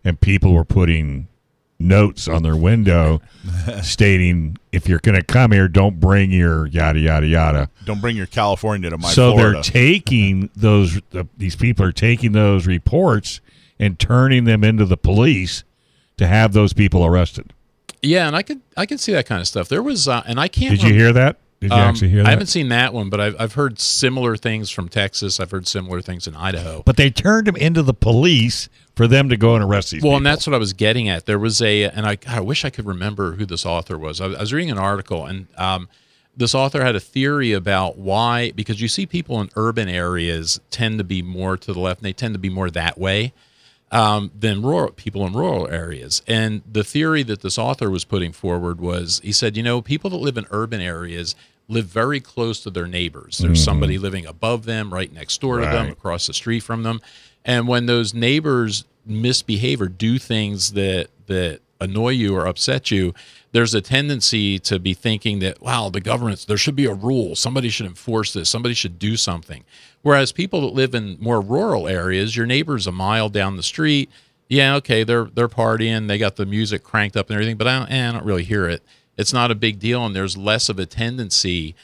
and people were putting notes on their window stating, if you're going to come here, don't bring your yada, yada, yada. Don't bring your California to my so Florida. they're taking those, the, these people are taking those reports and turning them into the police to have those people arrested. Yeah, and I could I could see that kind of stuff. There was, uh, and I can't. Did you hear that? Did you Um, actually hear that? I haven't seen that one, but I've, I've heard similar things from Texas. I've heard similar things in Idaho. but they turned them into the police for them to go and arrest these well, people. and that's what I was getting at. There was a, and I, God, I wish I could remember who this author was. I, I was reading an article, and um, this author had a theory about why, because you see people in urban areas tend to be more to the left, and they tend to be more that way um, than rural people in rural areas. And the theory that this author was putting forward was, he said, you know, people that live in urban areas live very close to their neighbors. There's somebody living above them, right next door to them, across the street from them. And when those neighbors misbehave or do things that that annoy you or upset you, there's a tendency to be thinking that, wow, the government's there should be a rule. Somebody should enforce this. Somebody should do something. Whereas people that live in more rural areas, your neighbor's a mile down the street. Yeah, okay, they're they're partying, they got the music cranked up and everything, but I don't, eh, I don't really hear it. It's not a big deal, and there's less of a tendency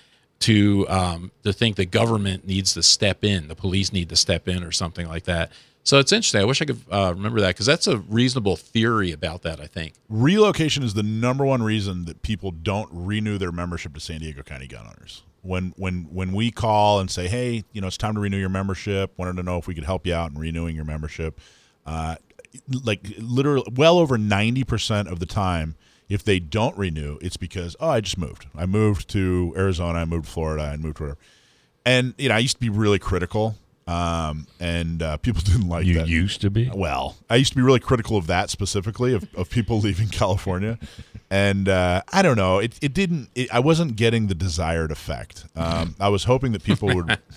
to um, to think the government needs to step in, the police need to step in, or something like that. So it's interesting. I wish I could uh, remember that because that's a reasonable theory about that. I think. relocation is the number one reason that people don't renew their membership to San Diego County Gun Owners. When when when we call and say, hey, you know, it's time to renew your membership. Wanted to know if we could help you out in renewing your membership. Uh, like literally well over 90% of the time if they don't renew it's because oh i just moved i moved to arizona i moved to florida i moved to whatever and you know i used to be really critical um, and uh, people didn't like You that used to be. well, I used to be really critical of that specifically of, of people leaving California, and uh, I don't know. It it didn't. It, I wasn't getting the desired effect. Um, I was hoping that people would.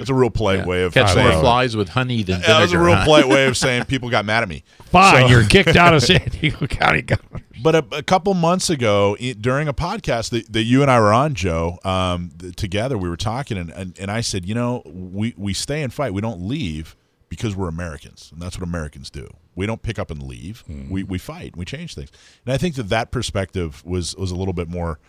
It's a real polite way of Catch saying. more flies with honey than vinegar. That was a real polite way of saying people got mad at me. Fine, So- you're kicked out of San Diego County. But a, a couple months ago, i during a podcast that, that you and I were on, Joe, um, th- together, we were talking, and, and, and I said, you know, we, we stay and fight. We don't leave because we're Americans, and that's what Americans do. We don't pick up and leave. Hmm. We, we fight. We change things. And I think that that perspective was was a little bit more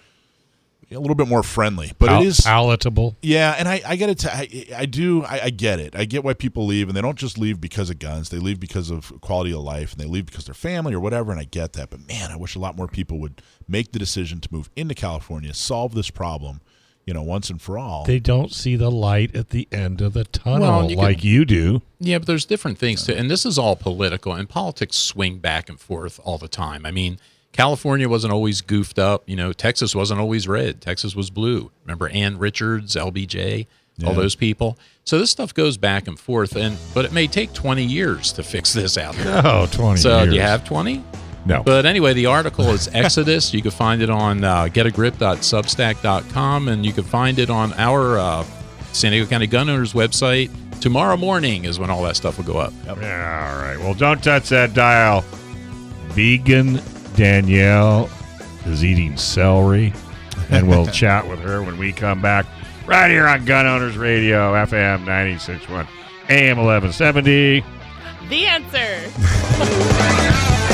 a little bit more friendly. But Pal- it is palatable. yeah, and I, I get it. I, I do. I, I get it. I get why people leave, and they don't just leave because of guns. They leave because of quality of life, and they leave because they're family or whatever. And I get that. But man, I wish a lot more people would make the decision to move into California, solve this problem, you know, once and for all. They don't see the light at the end of the tunnel Well, you could- like you do. Yeah, but there's different things to, and this is all political, and politics swing back and forth all the time. I mean, California wasn't always goofed up. You know, Texas wasn't always red. Texas was blue. Remember Ann Richards, LBJ, all those people. So this stuff goes back and forth, and but it may take 20 years to fix this out there. Oh, 20 So years. do you have 20? No. But anyway, the article is Exodus. You can find it on uh, getagrip.substack.com, and you can find it on our uh, San Diego County Gun Owners website. Tomorrow morning is when all that stuff will go up. Yeah, all right. Well, don't touch that dial. Vegan Danielle is eating celery, and we'll chat with her when we come back right here on Gun Owners Radio, FM 961, AM 1170. The answer.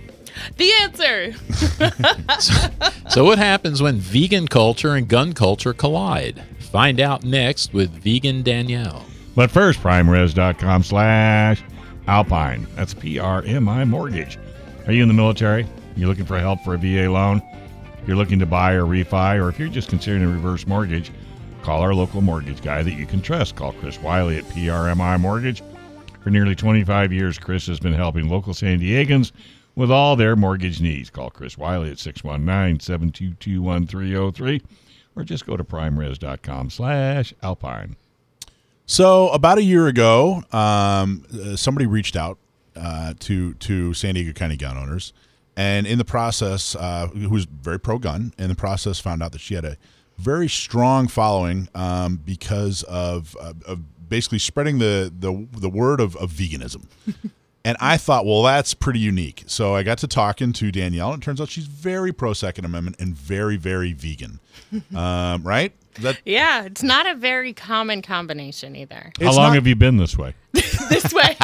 The answer. So, what happens when vegan culture and gun culture collide? Find out next with Vegan Danielle. But first, primeres.com slash alpine. That's P R M I mortgage. Are you in the military? You're looking for help for a VA loan? If you're looking to buy or refi, or if you're just considering a reverse mortgage, call our local mortgage guy that you can trust. Call Chris Wiley at PRMI Mortgage. For nearly 25 years, Chris has been helping local San Diegans with all their mortgage needs. Call Chris Wiley at 619-722-1303 or just go to primeres.com slash alpine. So about a year ago, um, uh, somebody reached out uh, to to San Diego County gun owners, and in the process, uh, who was very pro gun, in the process, found out that she had a very strong following um, because of, uh, of basically spreading the the, the word of, of veganism. And I thought, well, that's pretty unique. So I got to talking to Danielle, and it turns out she's very pro Second Amendment and very, very vegan. um, right? That Yeah, it's not a very common combination either. How It's long not- have you been this way? this way.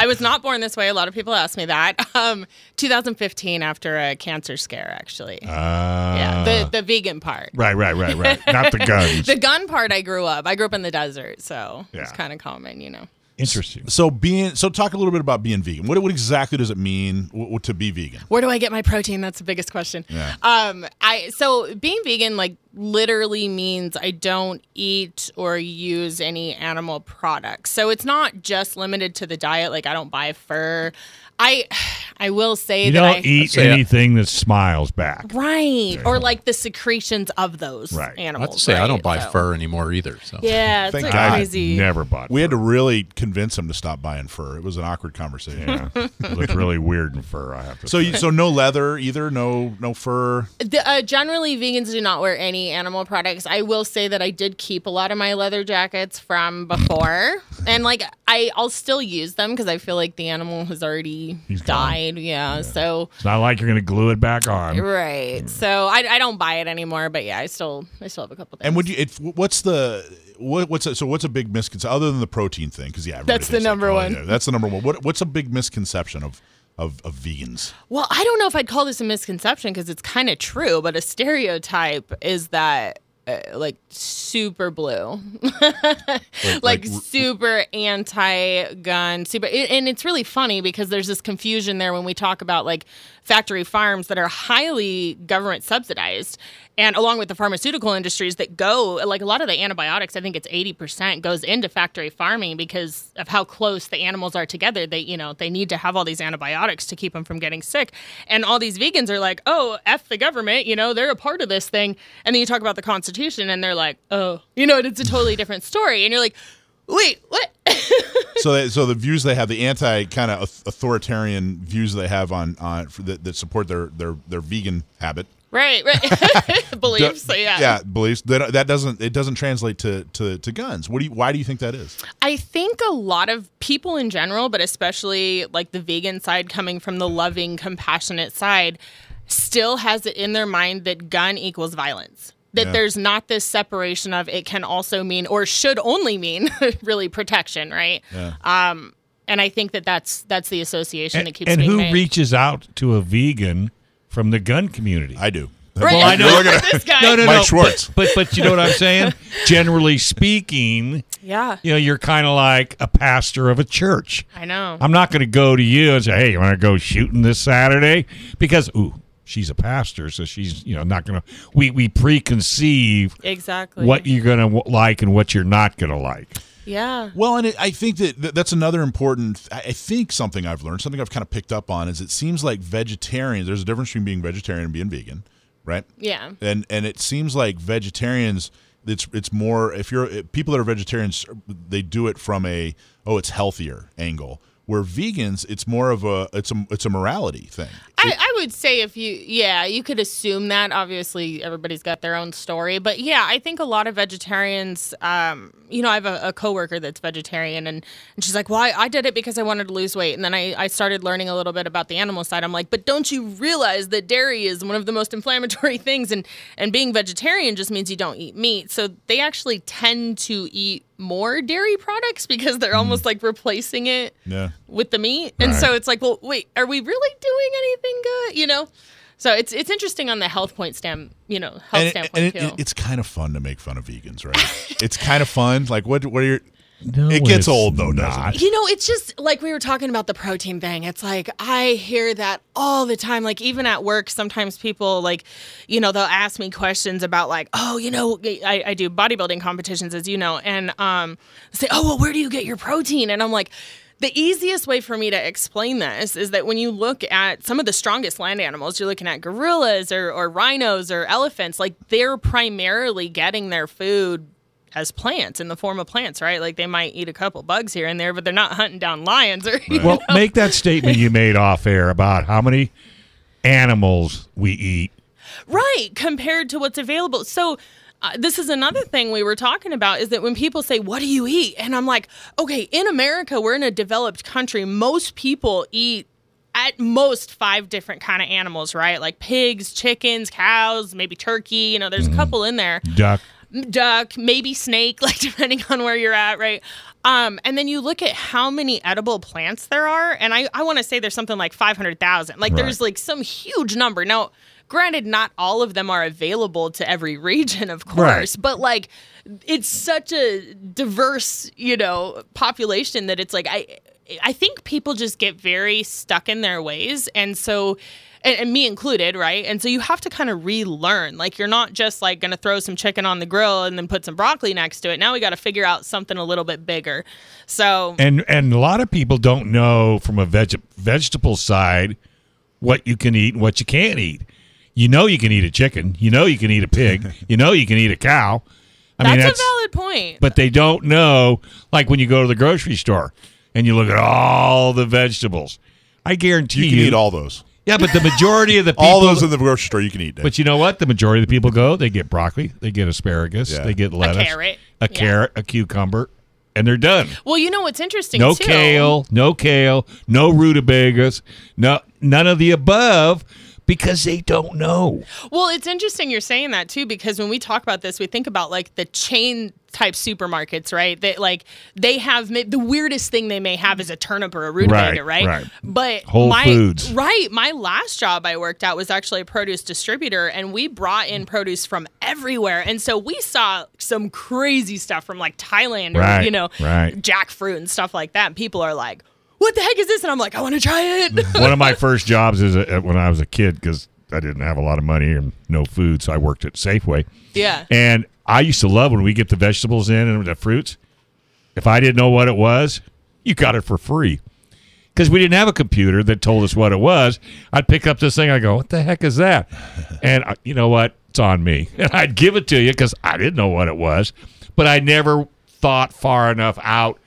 I was not born this way. A lot of people ask me that. Um, 2015, after a cancer scare, actually. Uh, yeah, the the vegan part. right, right, right, right. Not the guns. The gun part, I grew up. I grew up in the desert, so it's kind of common, you know. Interesting. So being so talk a little bit about being vegan. What, what exactly does it mean w- w- to be vegan? Where do I get my protein? That's the biggest question. Yeah. Um, I so being vegan, like literally means I don't eat or use any animal products. So it's not just limited to the diet. Like I don't buy fur. I I will say You that don't I, eat say, uh, anything that smiles back. right or like the secretions of those Right. animals. I have animals. to say, I don't buy So- fur anymore either. So Yeah, it's Thank like God. crazy. Never bought. We had to really convince him to stop buying fur. It was an awkward conversation. Yeah, it looked really weird in fur. I have to. So, say. you, so no leather either. No, no fur. The, uh, generally, vegans do not wear any animal products. I will say that I did keep a lot of my leather jackets from before, and like I, I'll still use them because I feel like the animal has already He's died. Yeah, so it's not like you're going to glue it back on. right. Mm. So I, I don't buy it anymore. But yeah, I still, I still have a couple things. And would you? It, what's the what, what's a, so? What's a big misconception other than the protein thing? Because yeah, everybody That's the thinks like, number oh, one. yeah, that's the number one. What, what's a big misconception of of, of vegans? Well, I don't know if I'd call this a misconception because it's kind of true, but a stereotype is that uh, like super blue, like, like- super anti-gun, super, and it's really funny because there's this confusion there when we talk about like factory farms that are highly government subsidized, and along with the pharmaceutical industries that go like a lot of the antibiotics, I think it's eighty percent goes into factory farming because of how close the animals are together. They you know they need to have all these antibiotics to keep them from getting sick, and all these vegans are like, oh, f the government, you know, they're a part of this thing, and then you talk about the Constitution, and they're like, oh, you know, it's a totally different story, and you're like, wait, what? so, they, so the views they have, the anti kind of authoritarian views they have on on that, that support their their their vegan habit. right, right, beliefs. So yeah, yeah, beliefs that that doesn't it doesn't translate to, to to guns. What do you? Why do you think that is? I think a lot of people in general, but especially like the vegan side coming from the loving, compassionate side, still has it in their mind that gun equals violence. That Yeah. there's not this separation of it can also mean or should only mean really protection, right? Yeah. Um, and I think that that's that's the association that keeps and being who made. reaches out to a vegan from the gun community? I do. Right. Well, I know- Look at this guy. no, no, Mike no. Schwartz. But, but but you know what I'm saying? Generally speaking, Yeah, you know, you're kind of like a pastor of a church. I know. I'm not going to go to you and say, "Hey, you want to go shooting this Saturday?" Because ooh, she's a pastor, so she's you know not going to. We we preconceive exactly. what you're going to like and what you're not going to like. Yeah. Well, and it, I think that that that's another important. I I think something I've learned, something I've kind of picked up on, is it seems like vegetarians. There's a difference between being vegetarian and being vegan, right? Yeah. And and it seems like vegetarians. It's it's more if you're if people that are vegetarians, they do it from a oh it's healthier angle. Where vegans, it's more of a it's a it's a morality thing. I, I would say if you, yeah, you could assume that. Obviously, everybody's got their own story, but yeah, I think a lot of vegetarians. Um, you know, I have a, a coworker that's vegetarian, and, and she's like, "Well, I, I did it because I wanted to lose weight." And then I, I started learning a little bit about the animal side. I'm like, "But don't you realize that dairy is one of the most inflammatory things, and and being vegetarian just means you don't eat meat. So they actually tend to eat more dairy products because they're almost like replacing it Yeah. with the meat. And Right. so it's like, well, wait, are we really doing anything good? You know? So it's it's interesting on the health point stam, you know, health and, it- standpoint and it- too. it- it's kind of fun to make fun of vegans, right? it's kind of fun. Like what? What are your? No, it gets old though, doesn't not. it? you know, it's just like we were talking about the protein thing. It's like I hear that all the time. Like even at work, sometimes people like, you know, they'll ask me questions about like, oh, you know, I, I do bodybuilding competitions, as you know, and um, say, oh, well, where do you get your protein? And I'm like. The easiest way for me to explain this is that when you look at some of the strongest land animals, you're looking at gorillas or, or rhinos or elephants, like they're primarily getting their food as plants in the form of plants, right? Like they might eat a couple bugs here and there, but they're not hunting down lions or you Well, make that statement you made off air about how many animals we eat. Right, compared to what's available. So, uh, this is another thing we were talking about is that when people say, What do you eat? And I'm like, Okay, in America, we're in a developed country. Most people eat at most five different kind of animals, right? Like pigs, chickens, cows, maybe turkey. You know, there's a couple in there. Duck. duck, maybe snake, like depending on where you're at, right? Um, and then you look at how many edible plants there are, and I, I want to say there's something like 500,000. Like there's like some huge number. Now, granted, not all of them are available to every region, of course, right. but like it's such a diverse, you know, population that it's like I. I think people just get very stuck in their ways. And so, and, and me included, right? And so you have to kind of relearn. Like, you're not just like going to throw some chicken on the grill and then put some broccoli next to it. Now we got to figure out something a little bit bigger. So, And and a lot of people don't know from a veg- vegetable side what you can eat and what you can't eat. You know you can eat a chicken. You know you can eat a pig. you know you can eat a cow. I that's, mean a valid point. but they don't know like when you go to the grocery store and you look at all the vegetables. I guarantee You you, can eat all those. Yeah, but the majority of the people All those in the grocery store you can eat. Dave. But you know what? The majority of the people go, they get broccoli, they get asparagus, Yeah. they get lettuce, A carrot. a Yeah. carrot, a cucumber, and they're done. well, you know what's interesting No too? kale, no kale, no rutabagas, no none of the above because they don't know. Well, it's interesting you're saying that too because when we talk about this, we think about like the chain type supermarkets, right? That like they have the weirdest thing they may have is a turnip or a rutabaga, Right, right? right. But Whole my, Foods. right? My last job I worked at was actually a produce distributor, and we brought in produce from everywhere, and so we saw some crazy stuff from like Thailand or Right, you know right. jackfruit and stuff like that. And people are like. What the heck is this? And I'm like, I want to try it. One of my first jobs is uh, when I was a kid because I didn't have a lot of money and no food, so I worked at Safeway. yeah. And I used to love when we get the vegetables in and the fruits. If I didn't know what it was, you got it for free. Because we didn't have a computer that told us what it was. I'd pick up this thing. I go, "What the heck is that?" And uh, you know what? It's on me. And I'd give it to you because I didn't know what it was, but I never thought far enough out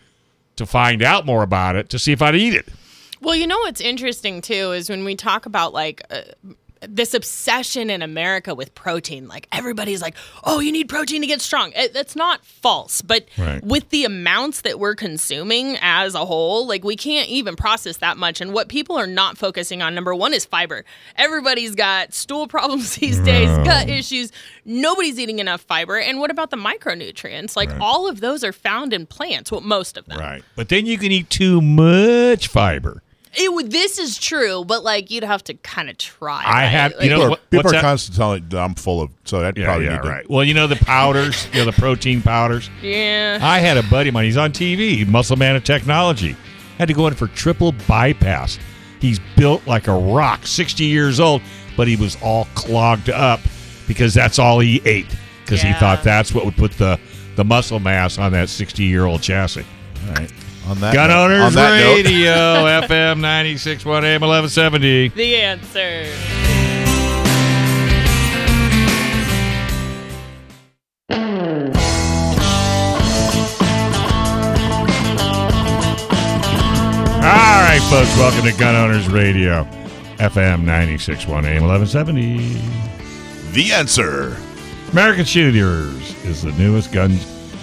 to find out more about it to see if I'd eat it. Well, you know what's interesting too is when we talk about like uh, this obsession in America with protein. Like everybody's like, "Oh, you need protein to get strong." It, that's not false, but Right. with the amounts that we're consuming as a whole, like we can't even process that much. And what people are not focusing on, number one, is fiber. Everybody's got stool problems these days, gut issues. Nobody's eating enough fiber. And what about the micronutrients? Like all of those are found in plants. Well, most of them. Right. But then you can eat too much fiber. It would. This is true, but like you'd have to kind of try. I right? had- Like, you know, people are, what- people are constantly telling that I'm full of, so that Yeah, probably yeah, need to, right. Well, you know the powders, you know the protein powders. Yeah. I had a buddy of mine. He's on TV, Muscle Man of Technology. Had to go in for triple bypass. He's built like a rock, 60 years old, but he was all clogged up because that's all he ate. Because he thought that's what would put the, the muscle mass on that 60 year old chassis. All right. On that Gun note- Owners on that Radio, FM 961 AM 1170. The answer. All right, folks, welcome to Gun Owners Radio, FM 961 AM 1170. the answer. American Shooters is the newest gun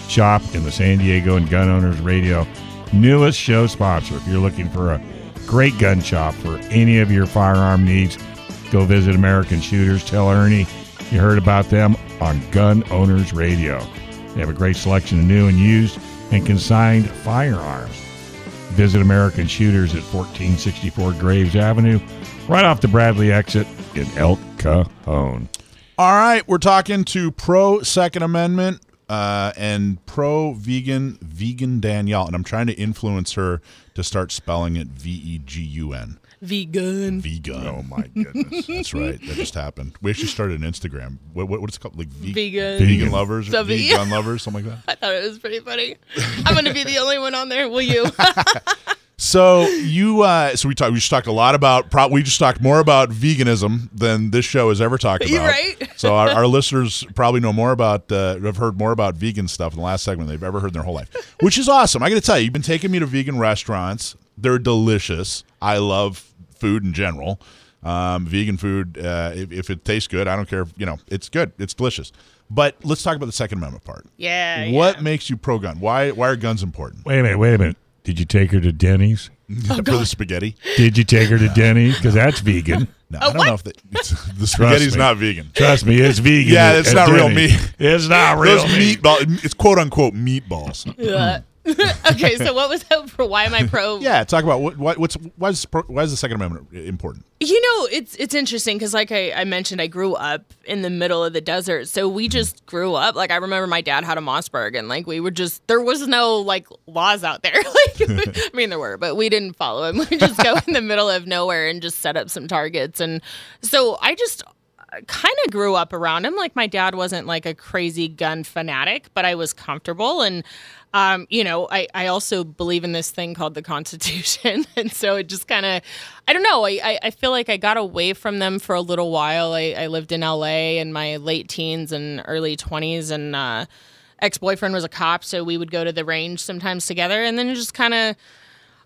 shop in the San Diego and Gun Owners Radio newest show sponsor. If you're looking for a great gun shop for any of your firearm needs, go visit American Shooters. Tell Ernie you heard about them on Gun Owners Radio. They have a great selection of new and used and consigned firearms. Visit American Shooters at 1464 Graves Avenue, right off the Bradley exit in El Cajon. All right, we're talking to pro Second Amendment uh, and pro vegan vegan Danielle, and I'm trying to influence her to start spelling it V E G U N. Vegan. Vegan. Oh my goodness, that's right. That just happened. We actually started an Instagram. What, what, what's it called? Like ve- Vegan. vegan lovers, or vegan lovers, something like that. I thought it was pretty funny. I'm gonna be the only one on there. Will you? So you, uh, so we talked. We just talked a lot about. Pro- we just talked more about veganism than this show has ever talked about. You're right. So our, our listeners probably know more about. Uh, have heard more about vegan stuff in the last segment they've ever heard in their whole life, which is awesome. I got to tell you, you've been taking me to vegan restaurants. They're delicious. I love food in general. Um, vegan food, uh, if, if it tastes good, I don't care. If, you know, it's good. It's delicious. But let's talk about the Second Amendment part. yeah. What yeah. makes you pro gun? Why why are guns important? Wait a minute, wait a minute. Did you take her to Denny's? For the spaghetti? Did you take her to Denny's? Because that's vegan. No, Oh, I don't know if the, it's, the spaghetti's me. not vegan. Trust me, it's vegan. Yeah, at- it's at not real Denny's. meat. It's not real Those meat. meatball, it's quote unquote meatballs. Ugh. okay, so what was that for? Why am I pro? Yeah, talk about what, what what's why is why is the Second Amendment important? You know, it's it's interesting because, like I, I mentioned, I grew up in the middle of the desert, so we mm-hmm. just grew up. Like I remember my dad had a Mossberg, and like we would just there was no like laws out there. like I mean, there were, but we didn't follow them. We just go in the middle of nowhere and just set up some targets, and so I just uh, kind of grew up around him. Like my dad wasn't like a crazy gun fanatic, but I was comfortable. And, um, you know, I, I also believe in this thing called the Constitution. and so it just kind of, I don't know, I, I feel like I got away from them for a little while. I, I lived in LA in my late teens and early 20s. And, uh, ex boyfriend was a cop. So we would go to the range sometimes together. And then just kind of,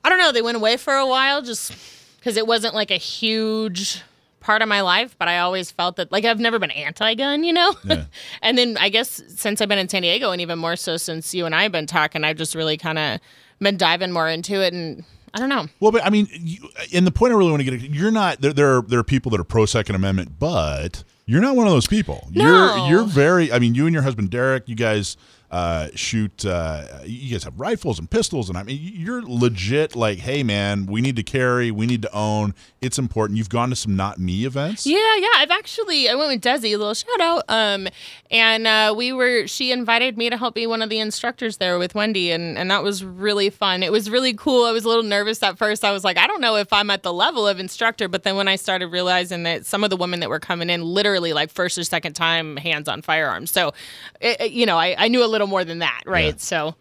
I don't know, they went away for a while just because it wasn't like a huge part of my life, but I always felt that like I've never been anti-gun, you know. Yeah. and then I guess since I've been in San Diego, and even more so since you and I have been talking, I've just really kind of been diving more into it, and I don't know. Well, but I mean, you, and the point I really want to get, you're not there. There are, there are people that are pro Second Amendment, but you're not one of those people. No. You're you're very. I mean, you and your husband Derek, you guys uh, shoot. Uh, you guys have rifles and pistols, and I mean, you're legit. Like, hey, man, we need to carry, we need to own. It's important. You've gone to some not me events. Yeah, yeah. I've actually I went with Desi, a little shout out. Um, and uh, we were she invited me to help be one of the instructors there with Wendy, and and that was really fun. It was really cool. I was a little nervous at first. I was like, I don't know if I'm at the level of instructor, but then when I started realizing that some of the women that were coming in, literally like first or second time hands on firearms, so it, it- you know, I, I knew a little more than that, right? Yeah. So.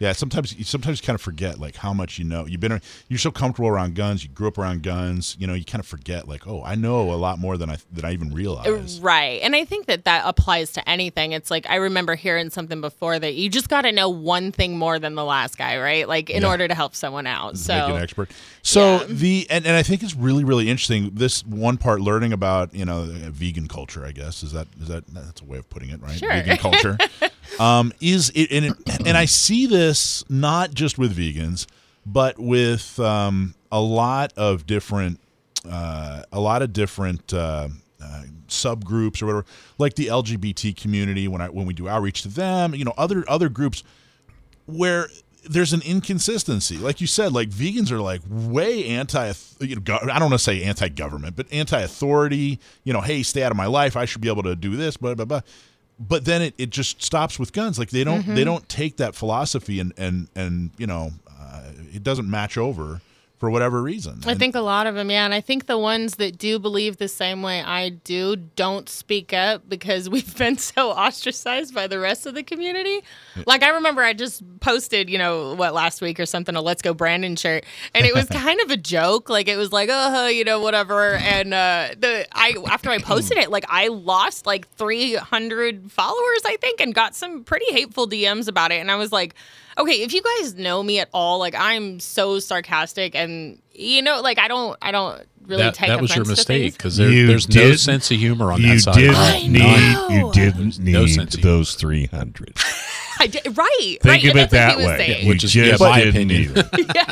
Yeah, sometimes you sometimes kind of forget like how much you know. You've been you're so comfortable around guns. You grew up around guns. You know, you kind of forget like, oh, I know a lot more than I than I even realized. Right. And I think that that applies to anything. It's like I remember hearing something before that you just got to know one thing more than the last guy, right? Like in Yeah. order to help someone out. So an expert. So Yeah. the and, and I think it's really really interesting. This one part learning about you know uh, vegan culture. I guess is that is that that's a way of putting it, right? Sure. Vegan culture um, is it and, it and I see this not just with vegans, but with um, a lot of different uh, a lot of different. Uh, uh, subgroups or whatever, like the LGBT community. When I when we do outreach to them, you know, other other groups where there's an inconsistency. Like you said, like vegans are like way anti, you know, I don't want to say anti-government, but anti-authority. You know, hey, stay out of my life. I should be able to do this, blah blah blah. But then it, it just stops with guns. Like they don't they don't take that philosophy and and and you know uh, it doesn't match over for whatever reason. I And- think a lot of them, yeah. And I think the ones that do believe the same way I do don't speak up because we've been so ostracized by the rest of the community. Like, I remember I just posted, you know, what, last week or something, a Let's Go Brandon shirt. And it was kind of a joke. Like, it was like, oh, you know, whatever. And uh, the I after I posted it, like, I lost like 300 followers, I think, and got some pretty hateful DMs about it. And I was like, okay, if you guys know me at all, like I'm so sarcastic and you know, like I don't I don't really that, take that was your mistake because there, You there's no sense of humor on you that side. didn't I need know. you didn't need No sense those 300 I did, right. think right. of and it that way saying. you Which is- yeah, my opinion. Yeah.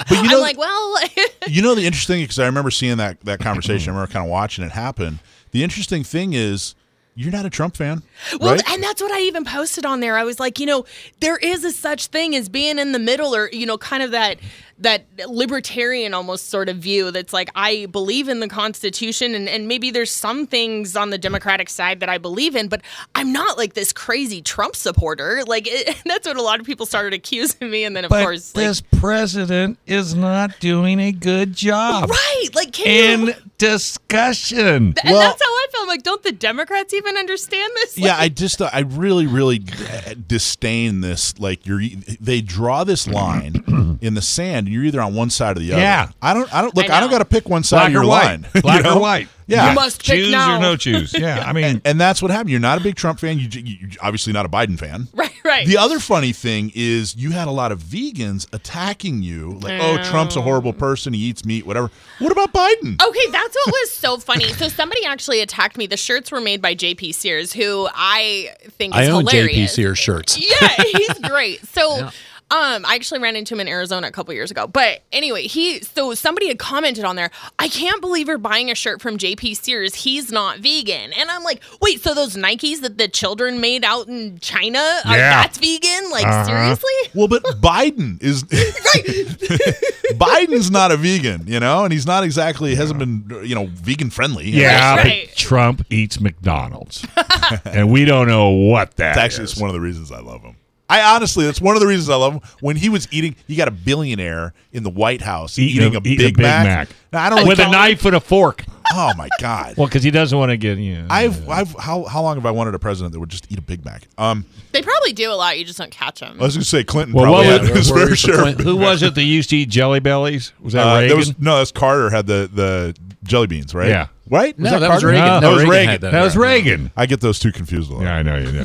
But you know- I'm like, well, you know the interesting because I remember seeing that that conversation. I remember kind of watching it happen. The interesting thing is you're not a Trump fan, Well, right? and that's what I even posted on there. I was like, you know, there is a such thing as being in the middle, or you know, kind of that that libertarian almost sort of view. That's like I believe in the Constitution, and and maybe there's some things on the Democratic side that I believe in, but I'm not like this crazy Trump supporter. Like it, that's what a lot of people started accusing me, and then of But course, like, this president is not doing a good job right, like can you? In discussion. And Well- that's how I feel. I'm like, don't the Democrats even understand this? yeah, Like, I just I really really uh, disdain this. Like you're they draw this line in the sand, and you're either on one side or the other. Yeah. I don't I don't look. I I, don't got to pick one side Black of your or white. line. you Black know? or white. Yeah. You must pick choose now. or no choose. Yeah, I mean, and that's what happened. You're not a big Trump fan. You, you you're obviously not a Biden fan. right, right. The other funny thing is you had a lot of vegans attacking you, like, "Oh, Trump's a horrible oh. person. He eats meat, whatever." What about Biden? Okay, that's what was so funny. So somebody actually attacked me. The shirts were made by JP Sears, who I think is I own hilarious. JP Sears shirts. Yeah, he's great. So Um, I actually ran into him in Arizona a couple years ago. But anyway, he so somebody had commented on there. I can't believe you're buying a shirt from JP Sears. He's not vegan, and I'm like, wait, so those Nikes that the children made out in China, are, Yeah. that's vegan? Like Uh-huh. seriously? Well, but Biden is Biden's not a vegan, you know, and he's not exactly hasn't been you know vegan friendly. Yeah, Right, but right. Trump eats McDonald's, and we don't know what that It's actually is. it's one of the reasons I love him. I honestly, that's one of the reasons I love him. When he was eating, you got a billionaire in the White House eating, a, Big, Mac. Now, I don't with a know- knife and a fork. Oh my god! Well, because he doesn't want to get you. know, I've, I've, how, how long have I wanted a president that would just eat a Big Mac? Um, They probably do a lot. You just don't catch them. I was going to say Clinton Well, probably what had was- his where fair share. of Big Who Mac. was it that used to eat Jelly Bellies? Was that Uh, Reagan? there was no, that's Carter had the the jelly beans, right? Yeah. Right. No, that was Reagan. No, No, that was Reagan Reagan. That, that, was yeah. Reagan. I get those two confused a lot. Yeah, I know you do.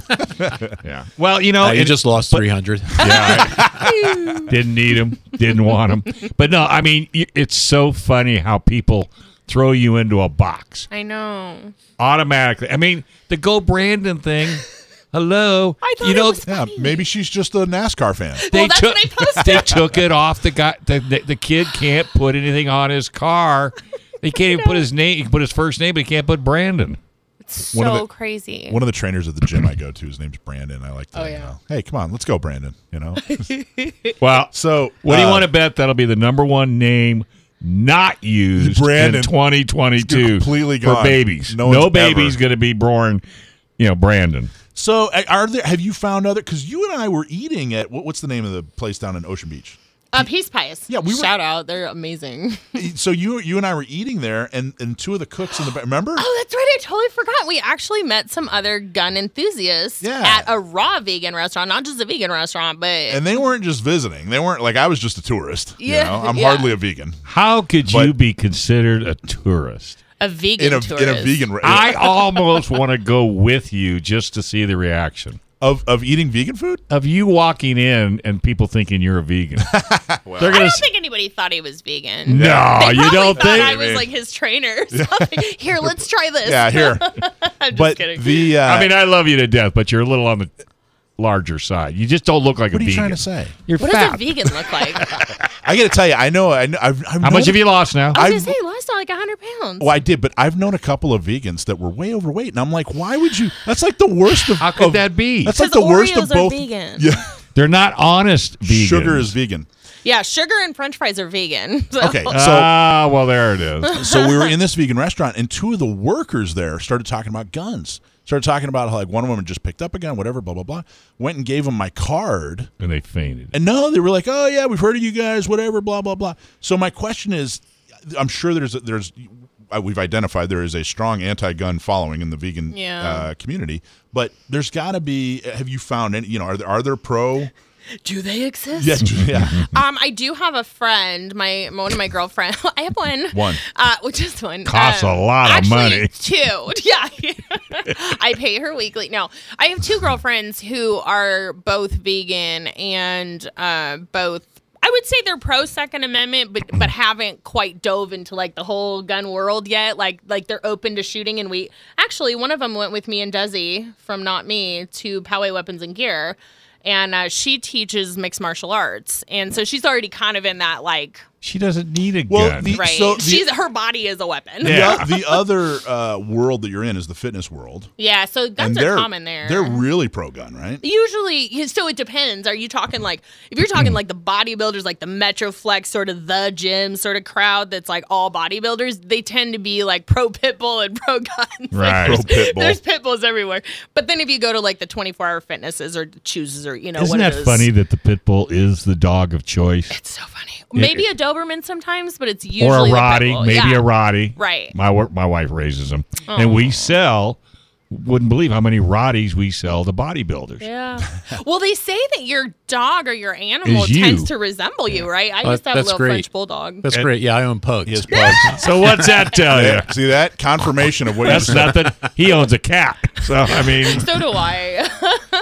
yeah. Well, you know, Uh, you it- just lost 300. Yeah, I didn't need them, didn't want them. But no, I mean, it's so funny how people throw you into a box I know. automatically. I mean, the Go Brandon thing. Hello, I thought you it know was Yeah, funny. maybe she's just a NASCAR fan. they Well, that's took what I posted. they took it off the guy. The, the, the kid can't put anything on his car. He can't even put his name. He can put his first name, but he can't put Brandon. It's One of so the- crazy. One of the trainers at the gym I go to, his name's Brandon. I like that. Oh, you yeah. know. Hey, come on, let's go, Brandon. You know. Well, So, what do you uh, want to bet that'll be the number one name not used Brandon. in 2022 It's completely for gone. babies? No No, one's baby's going to be born, you know, Brandon. So, uh, are there? Have you found other? Because you and I were eating at what, what's the name of the place down in Ocean Beach? Uh, Peace Pies. Yeah, we were- Shout out. They're amazing. So you you and I were eating there, and and two of the cooks in the back. Remember? Oh, that's right. I totally forgot. We actually met some other gun enthusiasts Yeah. at a raw vegan restaurant, not just a vegan restaurant, but And they weren't just visiting. They weren't like I was just a tourist. You Yeah, know? I'm yeah. hardly a vegan. How could But- you be considered a tourist? a vegan In a tourist. in a vegan re- I almost want to go with you just to see the reaction of of eating vegan food. of you walking in and people thinking you're a vegan. They're I gonna don't s- think anybody thought he was vegan. no, They you probably don't thought think. I was like his trainer. or something. here, let's try this. Yeah, here. I'm just but kidding. the uh, I mean, I love you to death, but you're a little on the larger side. You just don't look like what a vegan. What are you vegan. trying to say? You're what fat. does a vegan look like? I I got to tell you, I know. I know I've, I've How much have you lost now? was I've- gonna say he lost like hundred pounds. Well, I did, but I've known a couple of vegans that were way overweight, and I'm like, why would you? That's like the worst of. How could of- that be? That's like Because the worst Oreos of are both. vegan. Yeah, They're not honest vegans. sugar is vegan. Yeah, sugar and French fries are vegan. So- Okay, so Ah, well, there it is. so we were in this vegan restaurant, and two of the workers there started talking about guns. Started talking about how like one woman just picked up a gun, whatever, blah blah blah. Went and gave them my card, and they fainted. and no, they were like, "Oh yeah, we've heard of you guys, whatever, blah blah blah." So my question is, I'm sure there's there's uh, we've identified there is a strong anti-gun following in the vegan Yeah. uh, community, but there's got to be. Have you found any? You know, are there are there pro? Do they exist? Yeah, yeah. Um, I do have a friend, my one of my girlfriend. I have one. One. Uh, well, just one. Costs Um, a lot of actually, money. Two. Yeah. I pay her weekly. No, I have two girlfriends who are both vegan and uh, both. I would say they're pro Second Amendment, but but haven't quite dove into like the whole gun world yet. Like like they're open to shooting, and we actually one of them went with me and Desi from Not Me to Poway Weapons and Gear, and uh, she teaches mixed martial arts, and so she's already kind of in that like She doesn't need a Well, gun. the- right. So the- she's her body is a weapon. The, Yeah. o- the other uh, world that you're in is the fitness world, Yeah, so guns they're common there. they're really pro-gun, right? Usually, so it depends. Are you talking like if you're talking like the bodybuilders, like the Metroflex sort of the gym sort of crowd that's like all bodybuilders, they tend to be like pro pitbull and pro guns. Right. Pro pit bull. There's pit bulls everywhere. But then if you go to like the 24 hour fitnesses or chooses or you know Isn't what that it is, funny that the pit bull is the dog of choice? It's so funny. Maybe a Doberman sometimes, but it's usually or a the pit Rottie, bull. maybe Yeah. a Rottie. Right. My wor- my wife raises them, and we sell. Wouldn't believe how many Rotties we sell to bodybuilders. Yeah. Well, they say that your dog or your animal Is you. tends to resemble you, right? I Uh, used to have a little great. French bulldog. That's great. Yeah, I own pugs. He has pugs. So what's that tell you? Yeah, See that confirmation of what you That's said. nothing. He owns a cat. So I mean, so do I.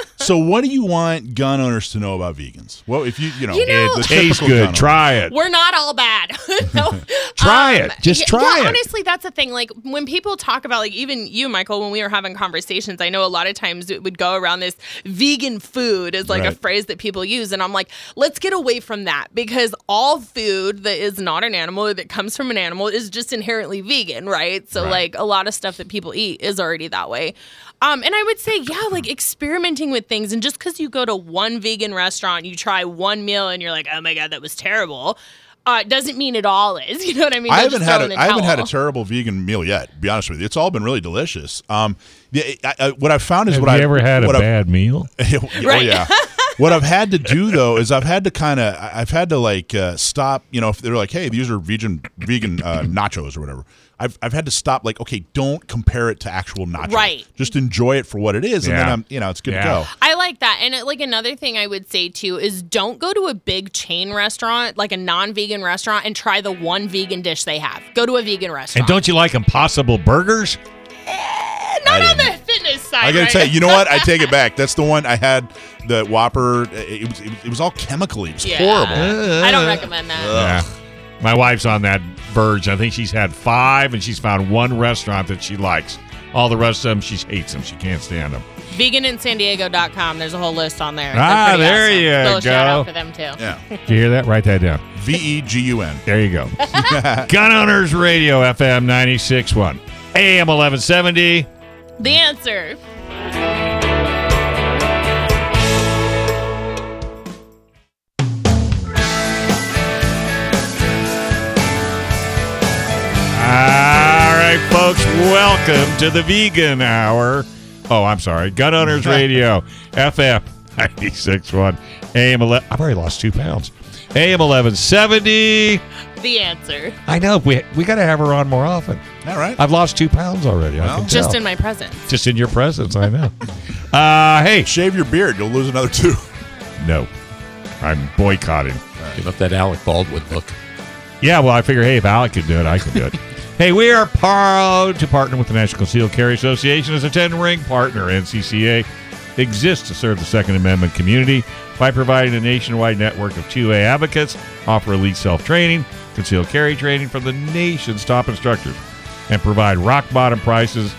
So, what do you want gun owners to know about vegans? Well, if you you know, You know- the It tastes good. Try it. We're not all bad. no. Try it. Just try yeah, it. Honestly, that's the thing. Like when people talk about, like even you, Michael, when we were having conversations, I know a lot of times it would go around this vegan food is like a phrase that people use, and I'm like, let's get away from that because all food that is not an animal that comes from an animal is just inherently vegan, right? So Right. like a lot of stuff that people eat is already that way. Um, and I would say, yeah, like experimenting with things, and just because you go to one vegan restaurant, you try one meal, and you're like, oh my god, that was terrible. Uh, doesn't mean it all is. You know what I mean? I haven't had throw a, in the I haven't had a terrible vegan meal yet. To be honest with you, it's all been really delicious. Um, the, I, I, what I've found is Have what you I ever had a what I've- bad meal? oh Right. yeah. what I've had to do though is I've had to kind of I've had to like uh, stop. You know, if they're like, hey, these are vegan vegan uh, nachos or whatever. I've I've had to stop. Like, okay, don't compare it to actual nachos. Right. Just enjoy it for what it is, and then I'm you know it's good Yeah. to go. I like that. And uh, like another thing I would say too is don't go to a big chain restaurant, like a non-vegan restaurant, and try the one vegan dish they have. Go to a vegan restaurant And don't you like Impossible Burgers? not I on the didn't. fitness side. I gotta right? tell you, you know what? I take it back. That's the one I had. The Whopper. It was, it was, it was all chemically. It was Yeah. horrible. I don't recommend that. Yeah. My wife's on that verge. I think she's had five, and she's found one restaurant that she likes. All the rest of them, she hates them. She can't stand them. Veganinsandiego.com. There's a whole list on there. They're Ah, there awesome. you Little shout out for them too. Yeah. Did you hear that? Write that down. V e g u n. There you go. Gun Owners Radio, FM 96.1. AM 1170. The answer. All right, folks, welcome to the Vegan Hour. Oh, I'm sorry. Gun Owners Radio, FM 96.1, AM 11. I've already lost two pounds. AM 1170. The answer. I know. We, we got to have her on more often. All right. I've lost two pounds already. I Well, can Just tell. in my presence. Just in your presence, I know. uh, hey, Shave your beard. You'll lose another two. no. I'm boycotting. Give up that Alec Baldwin look. Yeah, well, I figure, hey, if Alec could do it, I can do it. hey, we are proud to partner with the National Concealed Carry Association as a 10 ring partner. NCCA exists to serve the Second Amendment community by providing a nationwide network of 2A advocates, offer elite self training, concealed carry training from the nation's top instructors, and provide rock bottom prices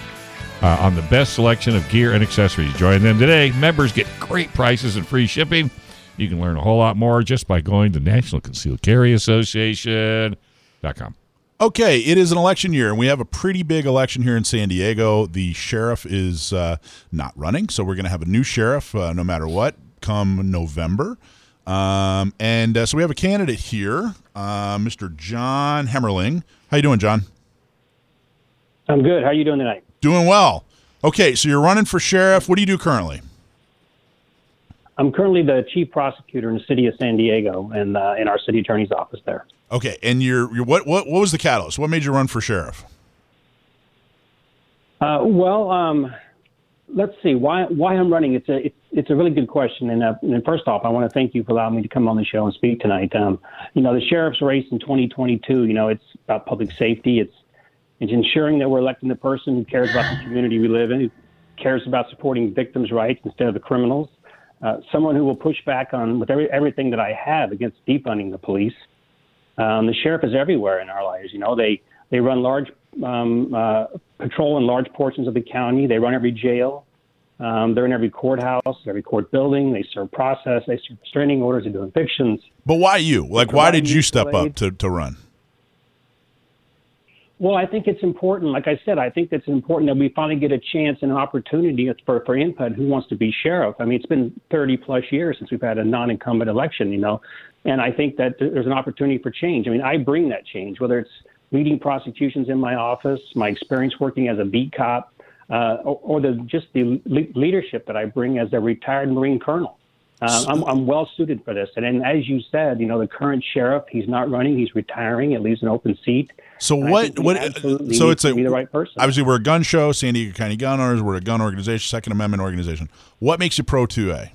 uh, on the best selection of gear and accessories. Join them today. Members get great prices and free shipping. You can learn a whole lot more just by going to National Concealed Carry Association.com. Okay, it is an election year, and we have a pretty big election here in San Diego. The sheriff is uh, not running, so we're going to have a new sheriff uh, no matter what come November. Um, and uh, so we have a candidate here, uh, Mr. John Hemmerling. How you doing, John? I'm good. How are you doing tonight? Doing well. Okay, so you're running for sheriff. What do you do currently? I'm currently the chief prosecutor in the city of San Diego and uh, in our city attorney's office there. Okay, and you're, you're what, what what was the catalyst? What made you run for sheriff? Uh, well, um, let's see why why I'm running. It's a it's, it's a really good question. And, uh, and first off, I want to thank you for allowing me to come on the show and speak tonight. Um, you know, the sheriff's race in 2022. You know, it's about public safety. It's it's ensuring that we're electing the person who cares about the community we live in, who cares about supporting victims' rights instead of the criminals. Uh, someone who will push back on with every, everything that I have against defunding the police. Um, the sheriff is everywhere in our lives. You know, they they run large um, uh, patrol in large portions of the county. They run every jail. Um, they're in every courthouse, every court building. They serve process. They serve restraining orders. They do evictions. But why you? Like, why did you step up to, to run? Well, I think it's important. Like I said, I think it's important that we finally get a chance and an opportunity for, for input. Who wants to be sheriff? I mean, it's been 30 plus years since we've had a non-incumbent election, you know, and I think that there's an opportunity for change. I mean, I bring that change, whether it's leading prosecutions in my office, my experience working as a beat cop, uh, or, or the just the le- leadership that I bring as a retired Marine colonel. Uh, I'm, I'm well suited for this. And, and as you said, you know, the current sheriff, he's not running, he's retiring. It leaves an open seat. So And what? What? So it's a the right person. Obviously, we're a gun show, San Diego County Gun Owners. We're a gun organization, Second Amendment organization. What makes you pro two A?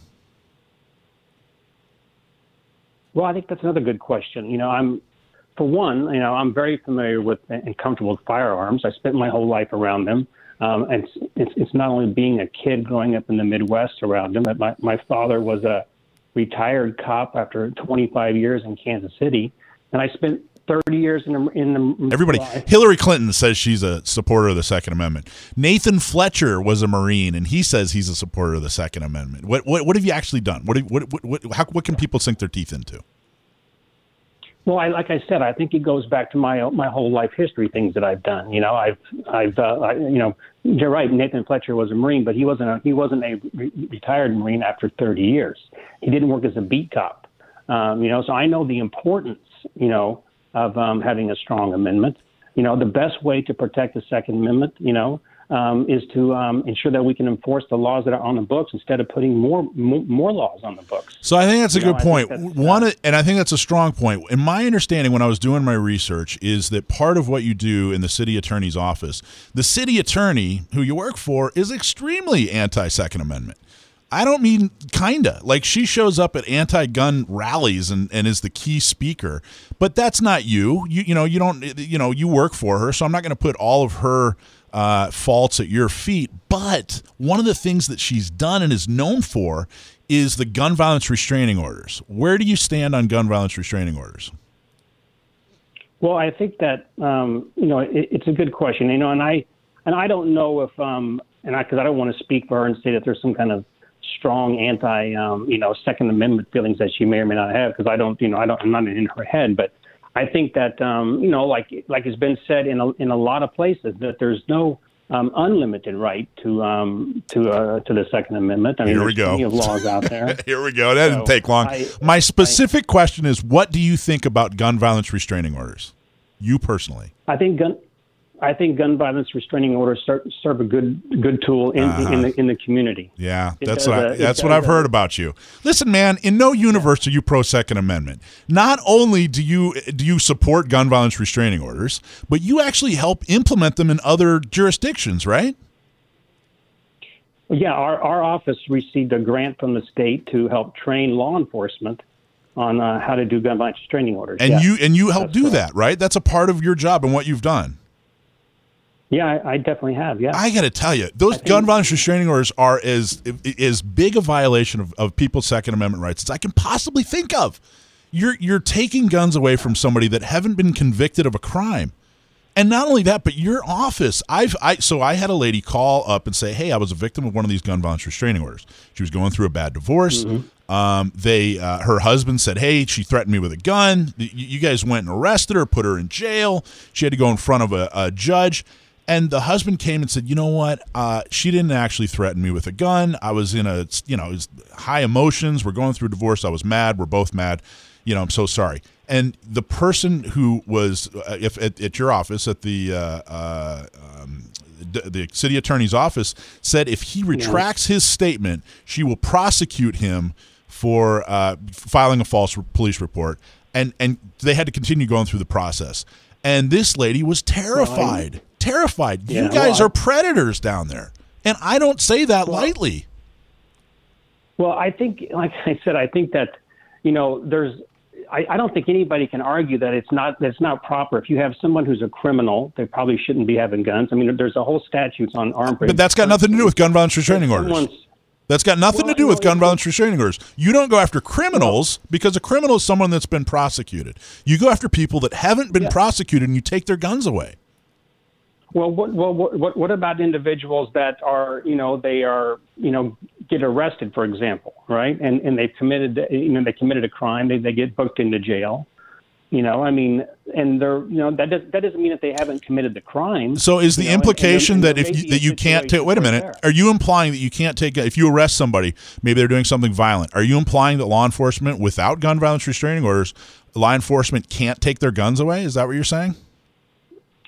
Well, I think that's another good question. You know, I'm, for one, you know, I'm very familiar with and comfortable with firearms. I spent my whole life around them. Um, and it's, it's not only being a kid growing up in the Midwest around them, but my my father was a retired cop after 25 years in Kansas City, and I spent 30 years in the, in the Everybody, Hillary Clinton says she's a supporter of the Second Amendment. Nathan Fletcher was a Marine, and he says he's a supporter of the Second Amendment. What what, what have you actually done? What, what what what how, what can people sink their teeth into? Well, I, like I said, I think it goes back to my my whole life history, things that I've done. You know, I've I've uh, I, you know, you're right. Nathan Fletcher was a Marine, but he wasn't a, he wasn't a re- retired Marine after 30 years. He didn't work as a beat cop. Um, you know, so I know the importance, you know, of um, having a strong amendment. You know, the best way to protect the Second Amendment, you know, um, is to um, ensure that we can enforce the laws that are on the books instead of putting more more, more laws on the books. So I think that's a You good think point. One, and I think that's a strong point. In my understanding, when I was doing my research, is that part of what you do in the city attorney's office, the city attorney who you work for is extremely anti-Second Amendment. I don't mean kinda. Like she shows up at anti-gun rallies and, and is the key speaker, but that's not you. You you know you don't you know you work for her, so I'm not going to put all of her uh, faults at your feet. But one of the things that she's done and is known for is the gun violence restraining orders. Where do you stand on gun violence restraining orders? Well, I think that um, you know it, it's a good question. You know, and I and I don't know if um, and I because I don't want to speak for her and say that there's some kind of strong anti um, you know Second Amendment feelings that she may or may not have because I don't you know I don't I'm not in her head, but I think that um, you know like like has been said in a, in a lot of places that there's no um, unlimited right to um, to uh, to the Second Amendment. I mean, Here we go. plenty of laws out there. Here we go. That didn't take long. I- My specific question is what do you think about gun violence restraining orders? You personally. I think gun. I think gun violence restraining orders serve, serve a good good tool in in the in the community. Yeah, It that's what I, uh, that's what I've uh, heard about you. Listen, man, in no universe are you pro Second Amendment. Not only do you do you support gun violence restraining orders, but you actually help implement them in other jurisdictions, right? Yeah, our our office received a grant from the state to help train law enforcement on uh, how to do gun violence restraining orders. And yeah. you and you help That's do correct. that, right? That's a part of your job and what you've done. Yeah, I, I definitely have. Yeah. I got to tell you, those gun violence restraining orders are as as big a violation of, of people's Second Amendment rights as I can possibly think of. You're you're taking guns away from somebody that haven't been convicted of a crime. And not only that, but your office. I've I so I had a lady call up and say, "Hey, I was a victim of one of these gun violence restraining orders. She was going through a bad divorce. Um, they uh, her husband said, "Hey, she threatened me with a gun. You, you guys went and arrested her, put her in jail. She had to go in front of a, a judge." And the husband came and said, "You know what? Uh, she didn't actually threaten me with a gun. I was in a you know high emotions. We're going through divorce. I was mad. We're both mad. You know, I'm so sorry." And the person who was uh, if at, at your office at the uh, uh, um, d- the city attorney's office said if he retracts his statement, she will prosecute him for uh, filing a false police report. And and they had to continue going through the process. And this lady was terrified, terrified. you guys well, are predators down there, and I don't say that lightly. Well, I think, like I said, I think that you know, there's. I, I don't think anybody can argue that it's not that it's not proper. If you have someone who's a criminal, they probably shouldn't be having guns. I mean, there's a whole statutes on armed. But that's got nothing to do with gun violence restraining orders. That's got nothing Well, to do with gun violence restraining orders. You don't go after criminals because a criminal is someone that's been prosecuted. You go after people that haven't been Yeah. prosecuted and you take their guns away. Well, what, well, what, what, what about individuals that are, you know, they are, you know, get arrested, for example, right? And and they've committed, you know, they committed a crime. They they get booked into jail. You know, I mean, and they're, you know, that does, that doesn't mean that they haven't committed the crime. So is the know, and- and implication and that if you, that you can't take wait a minute, there- are you implying that you can't take if you arrest somebody, maybe they're doing something violent, are you implying that law enforcement without gun violence restraining orders, law enforcement can't take their guns away? Is that what you're saying?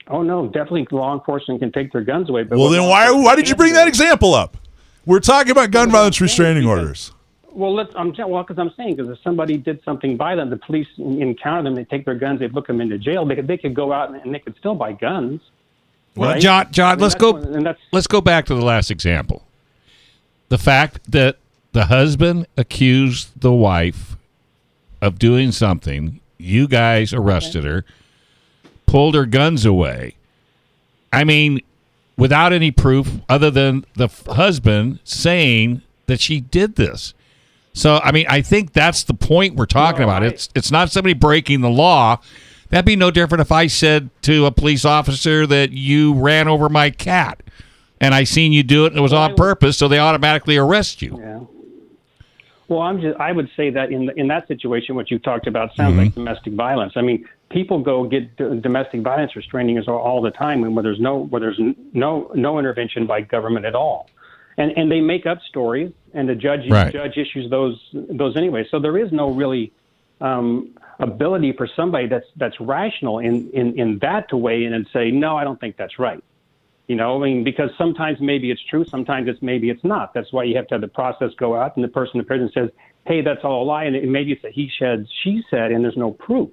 Oh no, definitely law enforcement can take their guns away. But Well, then why why did you bring that example up? We're talking about gun Well, violence restraining because- orders. Well, let's. I'm well because I'm saying because if somebody did something violent, the police encounter them, they take their guns, they book them into jail. They could they could go out and, and they could still buy guns. Well, right? John, I John, mean, let's go. what- and that's Let's go back to the last example. The fact that the husband accused the wife of doing something, you guys arrested her, pulled her guns away. I mean, without any proof other than the f- husband saying that she did this. So, I mean, I think that's the point we're talking No, about. I- it's it's not somebody breaking the law. That'd be no different if I said to a police officer that you ran over my cat, and I seen you do it and it was on purpose, so they automatically arrest you. Yeah. Well, I'm just. I would say that in in that situation, what you talked about sounds like mm-hmm. domestic violence. I mean, people go get domestic violence restraining orders all, the time, and where there's no where there's no no intervention by government at all, and and they make up stories, and the judge Right. judge issues those those anyway. So there is no really um, ability for somebody that's that's rational in in in that to weigh in and say, no, I don't think that's right. You know, I mean, because sometimes maybe it's true, sometimes it's maybe it's not. That's why you have to have the process go out, and the person in the prison says, "Hey, that's all a lie," and it, maybe it's a he said, she said, and there's no proof.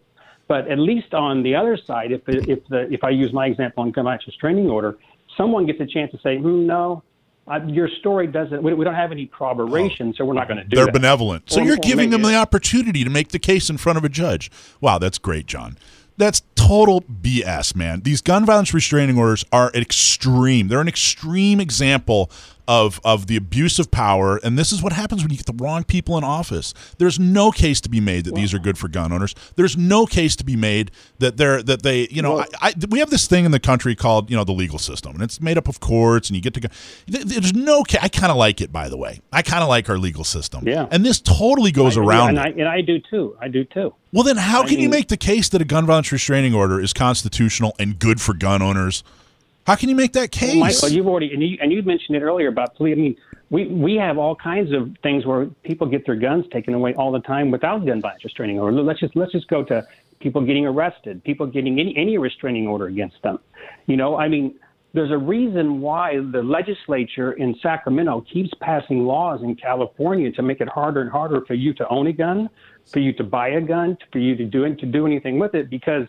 But at least on the other side, if if the if I use my example on gun violence restraining order, someone gets a chance to say, hmm, "No, uh, your story doesn't. We, we don't have any corroboration, so we're not going to do it. They're that." benevolent. So Or- you're or giving them maybe- the opportunity to make the case in front of a judge. Wow, that's great, John. That's total BS, man. These gun violence restraining orders are extreme. They're an extreme example of of the abuse of power, and this is what happens when you get the wrong people in office. There's no case to be made that these are good for gun owners. There's no case to be made that they're that they, you know, Well- I, I, we have this thing in the country called you know the legal system, and it's made up of courts, and you get to go. There's no. ca- I kind of like it, by the way. I kind of like our legal system. Yeah. and this totally goes I- around. and. I, and I do too. I do too. Well, then how can you make the case that a gun violence restraining order is constitutional and good for gun owners? How can you make that case? Well, Michael, you've already and you and you mentioned it earlier about police. I mean, we we have all kinds of things where people get their guns taken away all the time without gun violence restraining order. Let's just let's just go to people getting arrested, people getting any any restraining order against them. You know, I mean, there's a reason why the legislature in Sacramento keeps passing laws in California to make it harder and harder for you to own a gun, for you to buy a gun, for you to do to do anything with it because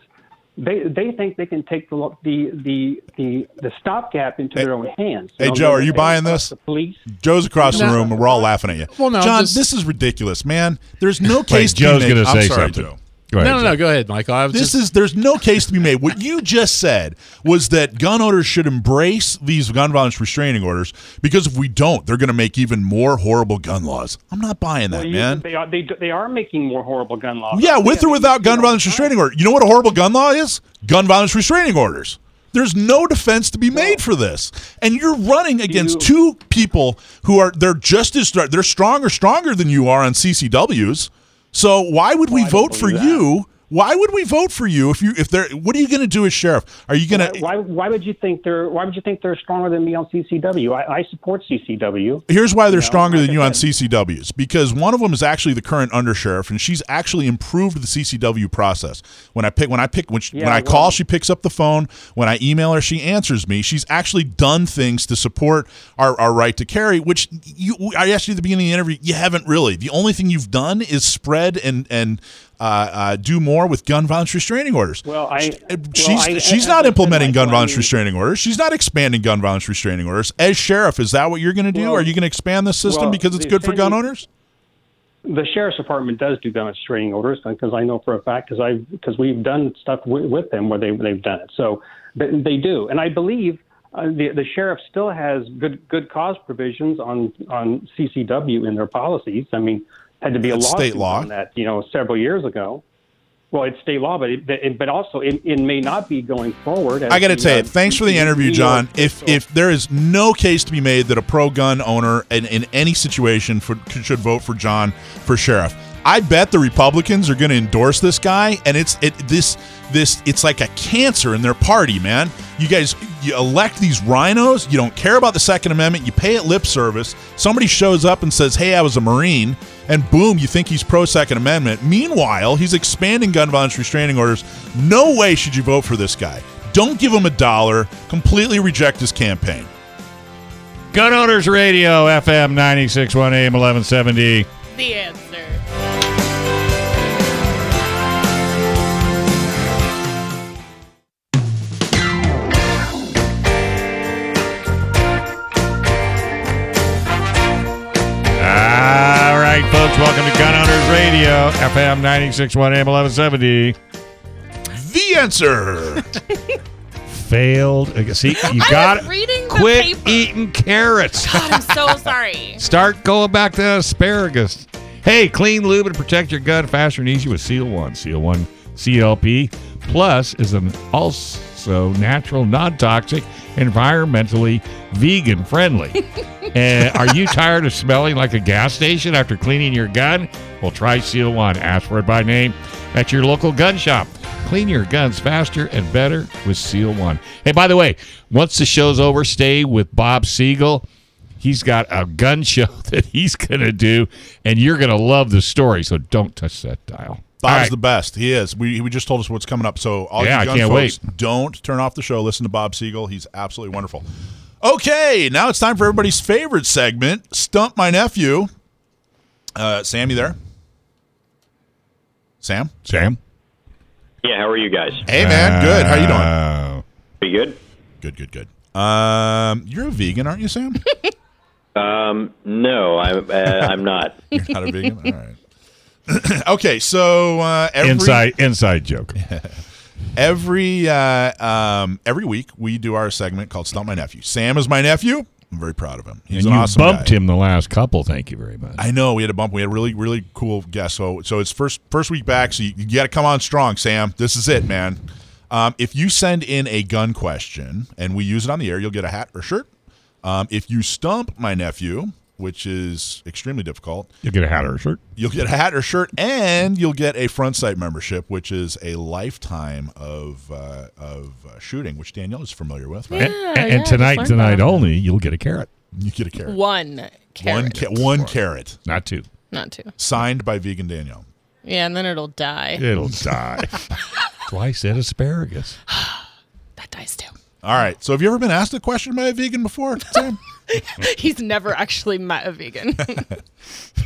they they think they can take the the the the, the stopgap into their own hands. Hey, Joe, are you buying this? The police. Joe's across the room, and we're all laughing at you. Well, no, John, just- this is ridiculous, man. There's no case. to be Joe's going to I'm say sorry, something. Joe. Go ahead, no, no, Joe. no. Go ahead, Michael. I was This just, is there's no case to be made. What you just said was that gun owners should embrace these gun violence restraining orders because if we don't, they're going to make even more horrible gun laws. I'm not buying that, Well, you- man. They are they, they are making more horrible gun laws. Yeah, with or without gun you know, violence restraining order. You know what a horrible gun law is? Gun violence restraining orders. There's no defense to be made for this, and you're running against two people who are they're just as they're stronger, stronger than you are on CCWs. So why would we Well, vote for that. you? Why would we vote for you if you if they're? What are you going to do as sheriff? Are you going to? Why, why would you think they're Why would you think they're stronger than me on CCW? I, I support CCW. Here's why they're know, stronger like than you on. CCWs because one of them is actually the current undersheriff, and she's actually improved the CCW process. When I pick, when I pick, when, she, when Yeah, I call, she picks up the phone. When I email her, she answers me. She's actually done things to support our, our right to carry, which you, I asked you at the beginning of the interview. You haven't really. The only thing you've done is spread and and uh, uh, do more with gun violence restraining orders. Well, I- Uh, well, she's I- she's not I said, implementing gun violence mean- restraining orders. She's not expanding gun violence restraining orders. As sheriff, is that what you're going to do? Well- Are you going to expand the system well, because it's good for gun owners? The sheriff's department does do gun restraining orders because I know for a fact because I because we've done stuff with, with them where they they've done it. So but they do, and I believe. Uh, the the sheriff still has good good cause provisions on on CCW in their policies. I mean, had to be That's a state law. on that, you know, several years ago. Well, it's state law, but it, it, but also it, it may not be going forward. I got to tell you, uh, thanks for the interview, John. If if there is no case to be made that a pro gun owner in, in any situation for, should vote for John for sheriff, I bet the Republicans are going to endorse this guy, and it's it this this it's like a cancer in their party, man. You guys you elect these RINOs, you don't care about the Second Amendment, you pay it lip service. Somebody shows up and says, "Hey, I was a Marine." And boom, you think he's pro Second Amendment. Meanwhile, he's expanding gun violence restraining orders. No way should you vote for this guy. Don't give him a dollar. Completely reject his campaign. Gun Owners Radio, FM 961 AM 1170. The answer. Folks, welcome to Gun Owners Radio, FM 961 AM 1170. The answer. failed. See, you I got was reading the quit paper. eating carrots. God, I'm so sorry. Start going back to asparagus. Hey, clean lube and protect your gun faster and easier with Seal One. Seal One CLP Plus is an also natural, non-toxic, environmentally vegan friendly. and are you tired of smelling like a gas station after cleaning your gun? Well, try Seal One. Ask for it by name at your local gun shop. Clean your guns faster and better with Seal One. Hey, by the way, once the show's over, stay with Bob Siegel. He's got a gun show that he's going to do, and you're going to love the story. So don't touch that dial. Bob's All right. the best. He is. We, we just told us what's coming up. So all Yeah, you I gun can't folks, don't turn off the show. Listen to Bob Siegel. He's absolutely wonderful. Okay, now it's time for everybody's favorite segment, Stump My Nephew. Uh, Sam, you there? Sam? Sam? Yeah, how are you guys? Hey, man. Good. How you doing? Pretty good. Good, good, good. Um, you're a vegan, aren't you, Sam? Um, no, I'm uh, I'm not. You're not a vegan? All right. okay, so uh, every inside inside joke. every uh, um, every week we do our segment called Stump My Nephew. Sam is my nephew. I'm very proud of him. He's and an you awesome bumped guy. him the last couple. Thank you very much. I know we had a bump. We had a really, really cool guest. So, so it's first first week back. So you, you got to come on strong, Sam. This is it, man. Um, if you send in a gun question and we use it on the air, you'll get a hat or shirt. Um, if you stump my nephew, which is extremely difficult, You'll get a hat or a shirt. you'll get a hat or shirt, and you'll get a front sight membership, which is a lifetime of uh, of uh, shooting, which Danielle is familiar with. Right? and Yeah, and yeah, I just tonight, tonight that. only, you'll get a carrot, You get a carrot. One carrot. One, ca- one carrot not two. Not two. signed by Vegan Danielle. Yeah, and then it'll die. It'll die. Twice why I said asparagus. That dies too. All right. So, have you ever been asked a question by a vegan before, Sam? He's never actually met a vegan.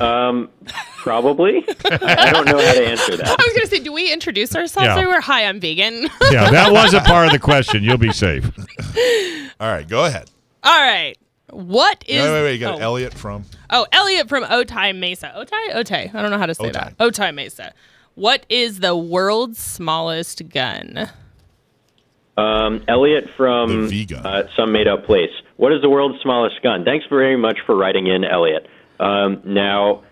Um, probably. I don't know how to answer that. I was gonna say, do we introduce ourselves? Yeah. Or we're hi, I'm vegan. Yeah, that wasn't part of the question. You'll be safe. All right. Go ahead. All right. What is? wait, wait, wait. You got oh. Elliot from. Oh, Elliot from Otay Mesa. Otay? Otay. I don't know how to say Otay. that. Otay Mesa. What is the world's smallest gun? Um, Elliot from uh, some made up place. What is the world's smallest gun? Thanks very much for writing in, Elliot. Um, now,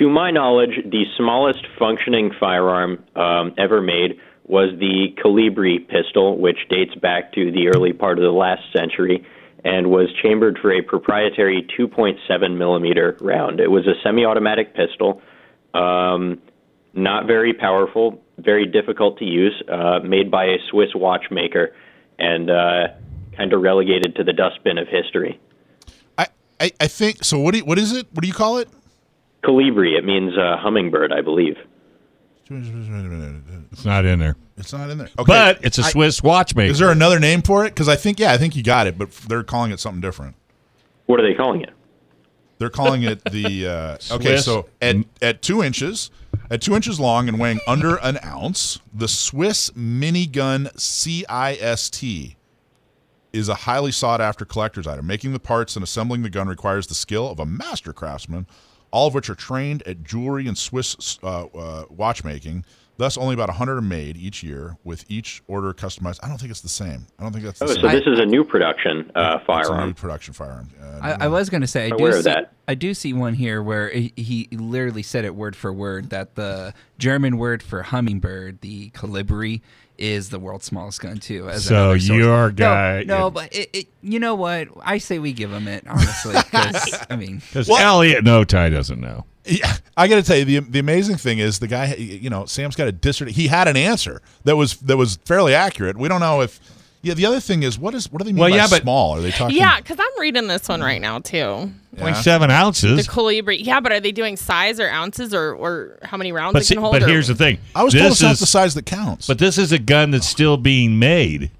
to my knowledge, the smallest functioning firearm um, ever made was the Kolibri pistol, which dates back to the early part of the last century and was chambered for a proprietary 2.7 millimeter round. It was a semi-automatic pistol. Um, not very powerful, very difficult to use, uh, made by a Swiss watchmaker, and uh, kind of relegated to the dustbin of history. I, I, I think so. What do you, what is it? What do you call it? Kolibri, it means uh, hummingbird, I believe. It's not in there. It's not in there. Okay. But it's a Swiss watchmaker. Is there another name for it? Because I think yeah, I think you got it, but they're calling it something different. What are they calling it? They're calling it the uh, okay. Swiss- So at at two inches, at two inches long and weighing under an ounce, the Swiss minigun CIST is a highly sought after collector's item. Making the parts and assembling the gun requires the skill of a master craftsman, all of which are trained at jewelry and Swiss uh, uh, watchmaking. Thus, only about 100 are made each year, with each order customized. I don't think it's the same. I don't think that's the Oh, same. so this is a new production uh, It's a new production firearm. Uh, I, I was going to say I do see, that. I do see one here where he, he literally said it word for word that the German word for hummingbird, the colibri, is the world's smallest gun too. As So another source. your No, guy- No, but it, it, you know what? I say we give him it honestly. I mean, Because What? Elliot No Ty doesn't know. Yeah, I got to tell you the the amazing thing is the guy. You know, Sam's got a discert. He had an answer that was that was fairly accurate. We don't know if. Yeah, the other thing is what is what do they mean Well, by yeah, but- small? Are they talking? Yeah, because I'm reading this one right now too. Point seven ounces. The ounces. Colibri. Yeah, but are they doing size or ounces or, or how many rounds But, it see, can hold? but or- here's the thing. I was this told it's not the size that counts. But this is a gun that's still being made.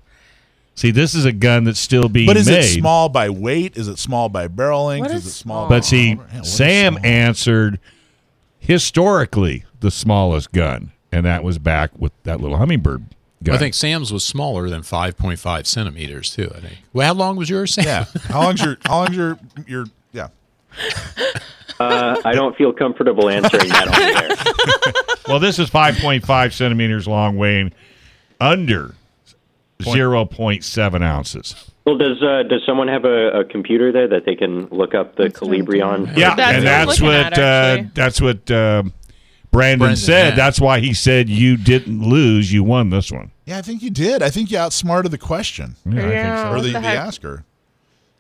See, this is a gun that's still being made. but is made. it small by weight? Is it small by barrel length? What is, is it small? small? But see, Yeah, Sam answered historically the smallest gun, and that was back with that little hummingbird gun. I think Sam's was smaller than 5.5 centimeters too. I think. Well, how long was yours, Sam? Yeah. How long's your how long's your your yeah? Uh, I don't feel comfortable answering that on air. Well, this is 5.5 centimeters long, weighing under zero point seven ounces. Well, does uh, does someone have a, a computer there that they can look up the Kolibri on? Yeah, That's and what I'm that's looking what uh, that's what uh, Brandon, Brandon, said. yeah. That's why he said you didn't lose. You won this one. Yeah, I think you did. I think you outsmarted the question Yeah, I think Yeah. so. or the, the the asker.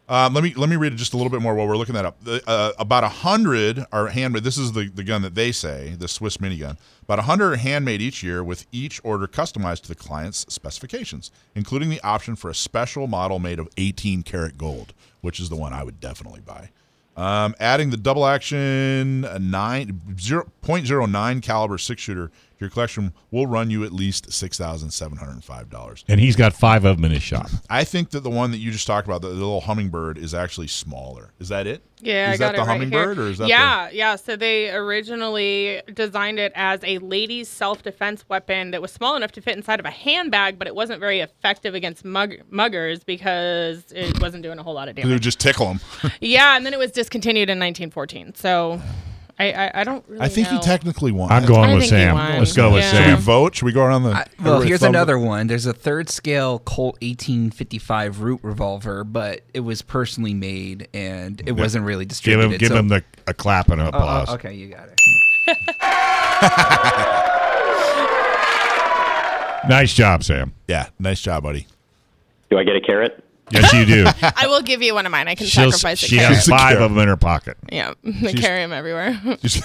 Um, let me let me read it just a little bit more while we're looking that up. The, Uh, about a hundred are handmade. This is the, the gun that they say, the Swiss minigun. About a hundred are handmade each year, with each order customized to the client's specifications, including the option for a special model made of 18 karat gold, which is the one I would definitely buy. Um, adding the double action uh, nine zero point zero nine caliber six shooter your collection will run you at least six thousand seven hundred and five dollars. And he's got five of them in his shop. I think that the one that you just talked about, the, the little hummingbird, is actually smaller. Is that it? Yeah, is I got that the right hummingbird, here. or is that yeah, yeah. So they originally designed it as a lady's self-defense weapon that was small enough to fit inside of a handbag, but it wasn't very effective against mug- muggers because it wasn't doing a whole lot of damage. It would just tickle them. yeah, and then it was discontinued in 1914. So I, I, I don't really. I think know. he technically won. I'm going I with think he Sam. won. Let's go with Yeah. Should we Sam. vote? Should we go around the? I, well, everybody here's thumb another one. There's a third scale Colt 1855 Root revolver, but it was personally made and it wasn't really Give distributed. him, give so- him the a clap and oh, oh, applause. oh, okay, you got it. Nice job, Sam. Yeah, nice job, buddy. Do I get a carrot? Yes, you do. I will give you one of mine. I can She'll, sacrifice a she carrot. has five of them in her pocket. Yeah, I carry them everywhere. do Just,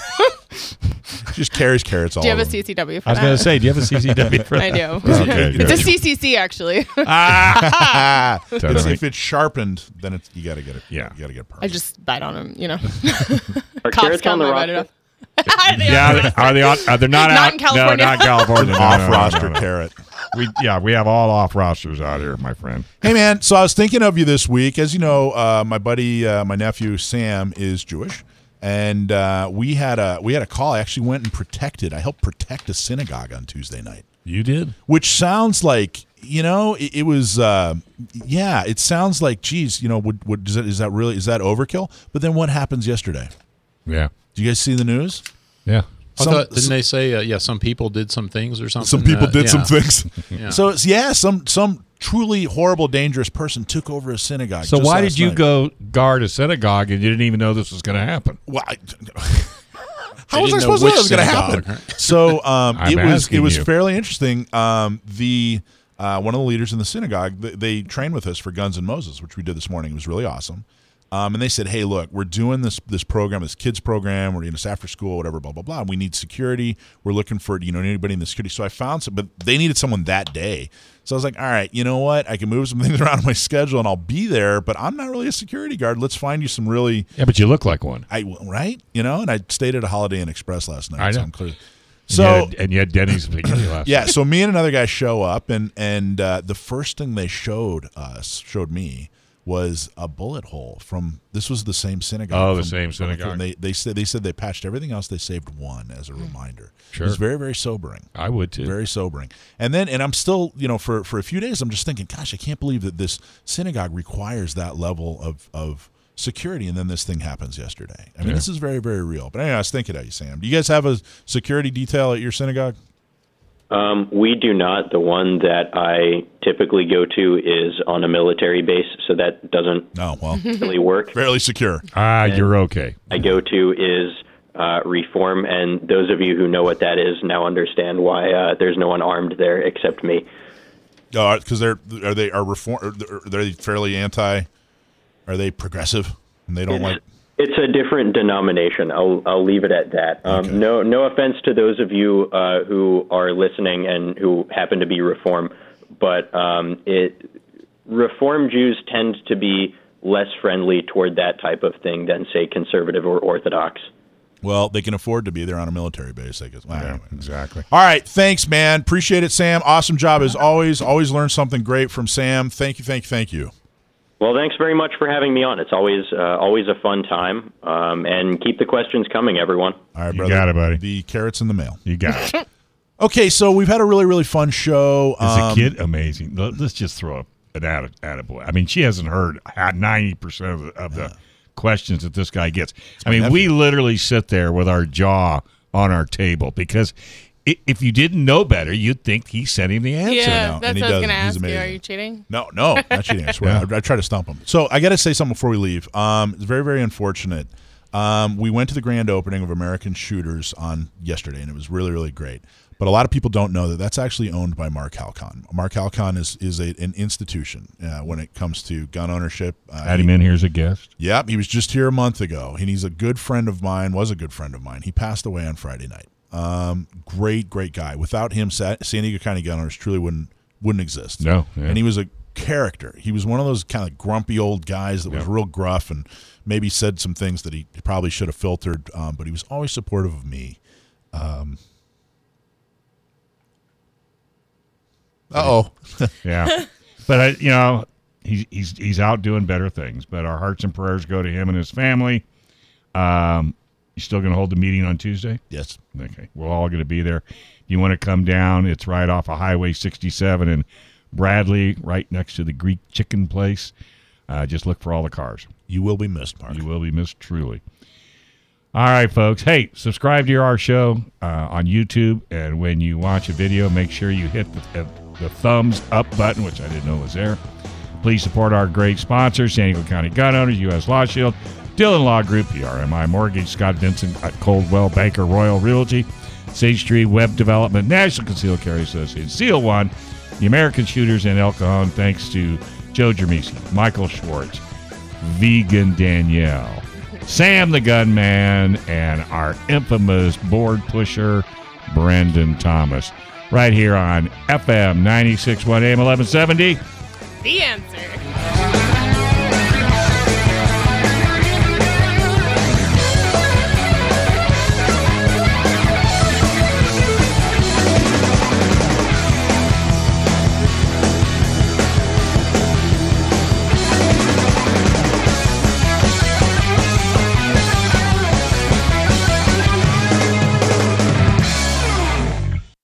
just carries carrots all do you have a over. CCW for I was that? going to say, do you have a CCW for that? I do. Okay, It's a. CCC actually. Ah, Totally. if it's sharpened, then it's, you got to get it. Yeah. you got to get it. I just bite on them, you know. Are Cops carrots on come, the I bite it roster? off. They Yeah, are. they- are they on? Are they not, Not out? in California. No, not in California. No, no, no, off roster no, no. carrot. We yeah, we have all off rosters out here, my friend. Hey man, so I was thinking of you this week. As you know, uh, my buddy, uh, my nephew Sam is Jewish, and uh, we had a we had a call. I actually went and protected. I helped protect a synagogue on Tuesday night, You did. which sounds like you know it, it was. Uh, yeah, it sounds like, geez, you know, would, would is that is that really is that overkill? But then what happens yesterday? Yeah. Do you guys see the news? Yeah. I Some- thought, didn't they say, uh, yeah, some people did some things or something? Some people Uh, did some things. Yeah. So it's, yeah, some some truly horrible, dangerous person took over a synagogue. So just why last did you night. go guard a synagogue and you didn't even know this was going to happen? Well, I, how was I supposed to know which it was going to happen? right? So um, it was it was you. fairly interesting. Um, the uh, one of the leaders in the synagogue they, they trained with us for Guns and Moses, which we did this morning. It was really awesome. Um, and they said, "Hey, look, we're doing this this program, this kids program. We're doing this after school, whatever, blah blah blah. We need security. We're looking for you know anybody in the security. So I found some, but they needed someone that day. So I was like, all right, you know what? I can move some things around my schedule and I'll be there. But I'm not really a security guard. Let's find you some really Yeah, but you look like one. I right, you know. And I stayed at a Holiday Inn Express last night. I So know. I'm clear. And So you had, and you had Denny's last yeah, so me and another guy show up, and and uh, the first thing they showed us, showed me, was a bullet hole from. This was the same synagogue. Oh, the from- same from- synagogue. They they said they said they patched everything else. They saved one as a hmm. reminder. Sure. it was very very sobering. I would too. Very sobering. And then, and I'm still, you know, for for a few days, I'm just thinking, gosh, I can't believe that this synagogue requires that level of of security. And then this thing happens yesterday. I mean, Yeah. this is very very real. But anyway, I was thinking of you, Sam. Do you guys have a security detail at your synagogue? Um, we do not. The one that I typically go to is on a military base, so that doesn't No, well, really work. fairly secure. Ah, you're okay. I go to is uh, Reform, and those of you who know what that is now understand why uh, there's no one armed there except me. because they're are they are reform are they fairly anti are they progressive and they don't like It's a different denomination. I'll I'll leave it at that. Um, Okay. No no offense to those of you uh, who are listening and who happen to be Reform, but um, it Reform Jews tend to be less friendly toward that type of thing than say conservative or Orthodox. well they can afford to be there on a military base I guess Well, Yeah, anyway. exactly. all right thanks man appreciate it Sam awesome job as always always learn something great from Sam thank you thank you thank you Well, thanks very much for having me on. It's always uh, always a fun time, um, and keep the questions coming, everyone. all right You brother got it, buddy. the carrots in the mail You got it. okay so we've had a really really fun show Is the Um, kid amazing? Let- Let's just throw up an atta, attaboy. I mean, she hasn't heard ninety percent of the, of the questions that this guy gets. I mean, we literally sit there with our jaw on our table because i- if you didn't know better, you'd think he sent him the answer. yeah, now, that's and he what I was does. gonna He's ask you. Are you cheating? No, no, not cheating. I swear. I, I try to stump him. So I got to say something before we leave. Um, it's very, very unfortunate. Um, we went to the grand opening of American Shooters on yesterday, and it was really, really great. But a lot of people don't know that that's actually owned by Mark Halcon. Mark Halcon is is a, an institution uh, when it comes to gun ownership. Uh, Had him in here as a guest. Yep, he was just here a month ago, and he's a good friend of mine. Was a good friend of mine. He passed away on Friday night. Um, great, great guy. Without him, San Diego County Gun Owners truly wouldn't wouldn't exist. No, yeah. and he was a character. He was one of those kind of grumpy old guys that was Yeah. real gruff and maybe said some things that he probably should have filtered. Um, but he was always supportive of me. Um, uh oh. Yeah, but I, you know, he's he's he's out doing better things. But our hearts and prayers go to him and his family. Um, you still going to hold the meeting on Tuesday? yes. Okay, we're all going to be there. If you want to come down, it's right off of Highway 67 in Bradley, right next to the Greek Chicken Place. Uh, just look for all the cars. You will be missed, Mark. You will be missed truly. All right, folks. Hey, subscribe to our show uh, on YouTube, and when you watch a video, make sure you hit the, uh, the thumbs up button, which I didn't know was there. Please support our great sponsors: San Diego County Gun Owners, U.S. Law Shield, Dillon Law Group, PRMI Mortgage, Scott Vincent Coldwell Banker Royal Realty, Sage Tree Web Development, National Concealed Carry Association, Seal One, the American Shooters, and El Cajon. Thanks to Joe Germisi, Michael Schwartz, Vegan Danielle, Sam the Gunman, and our infamous board pusher, Brendan Thomas. Right here on FM 961 AM 1170. The answer.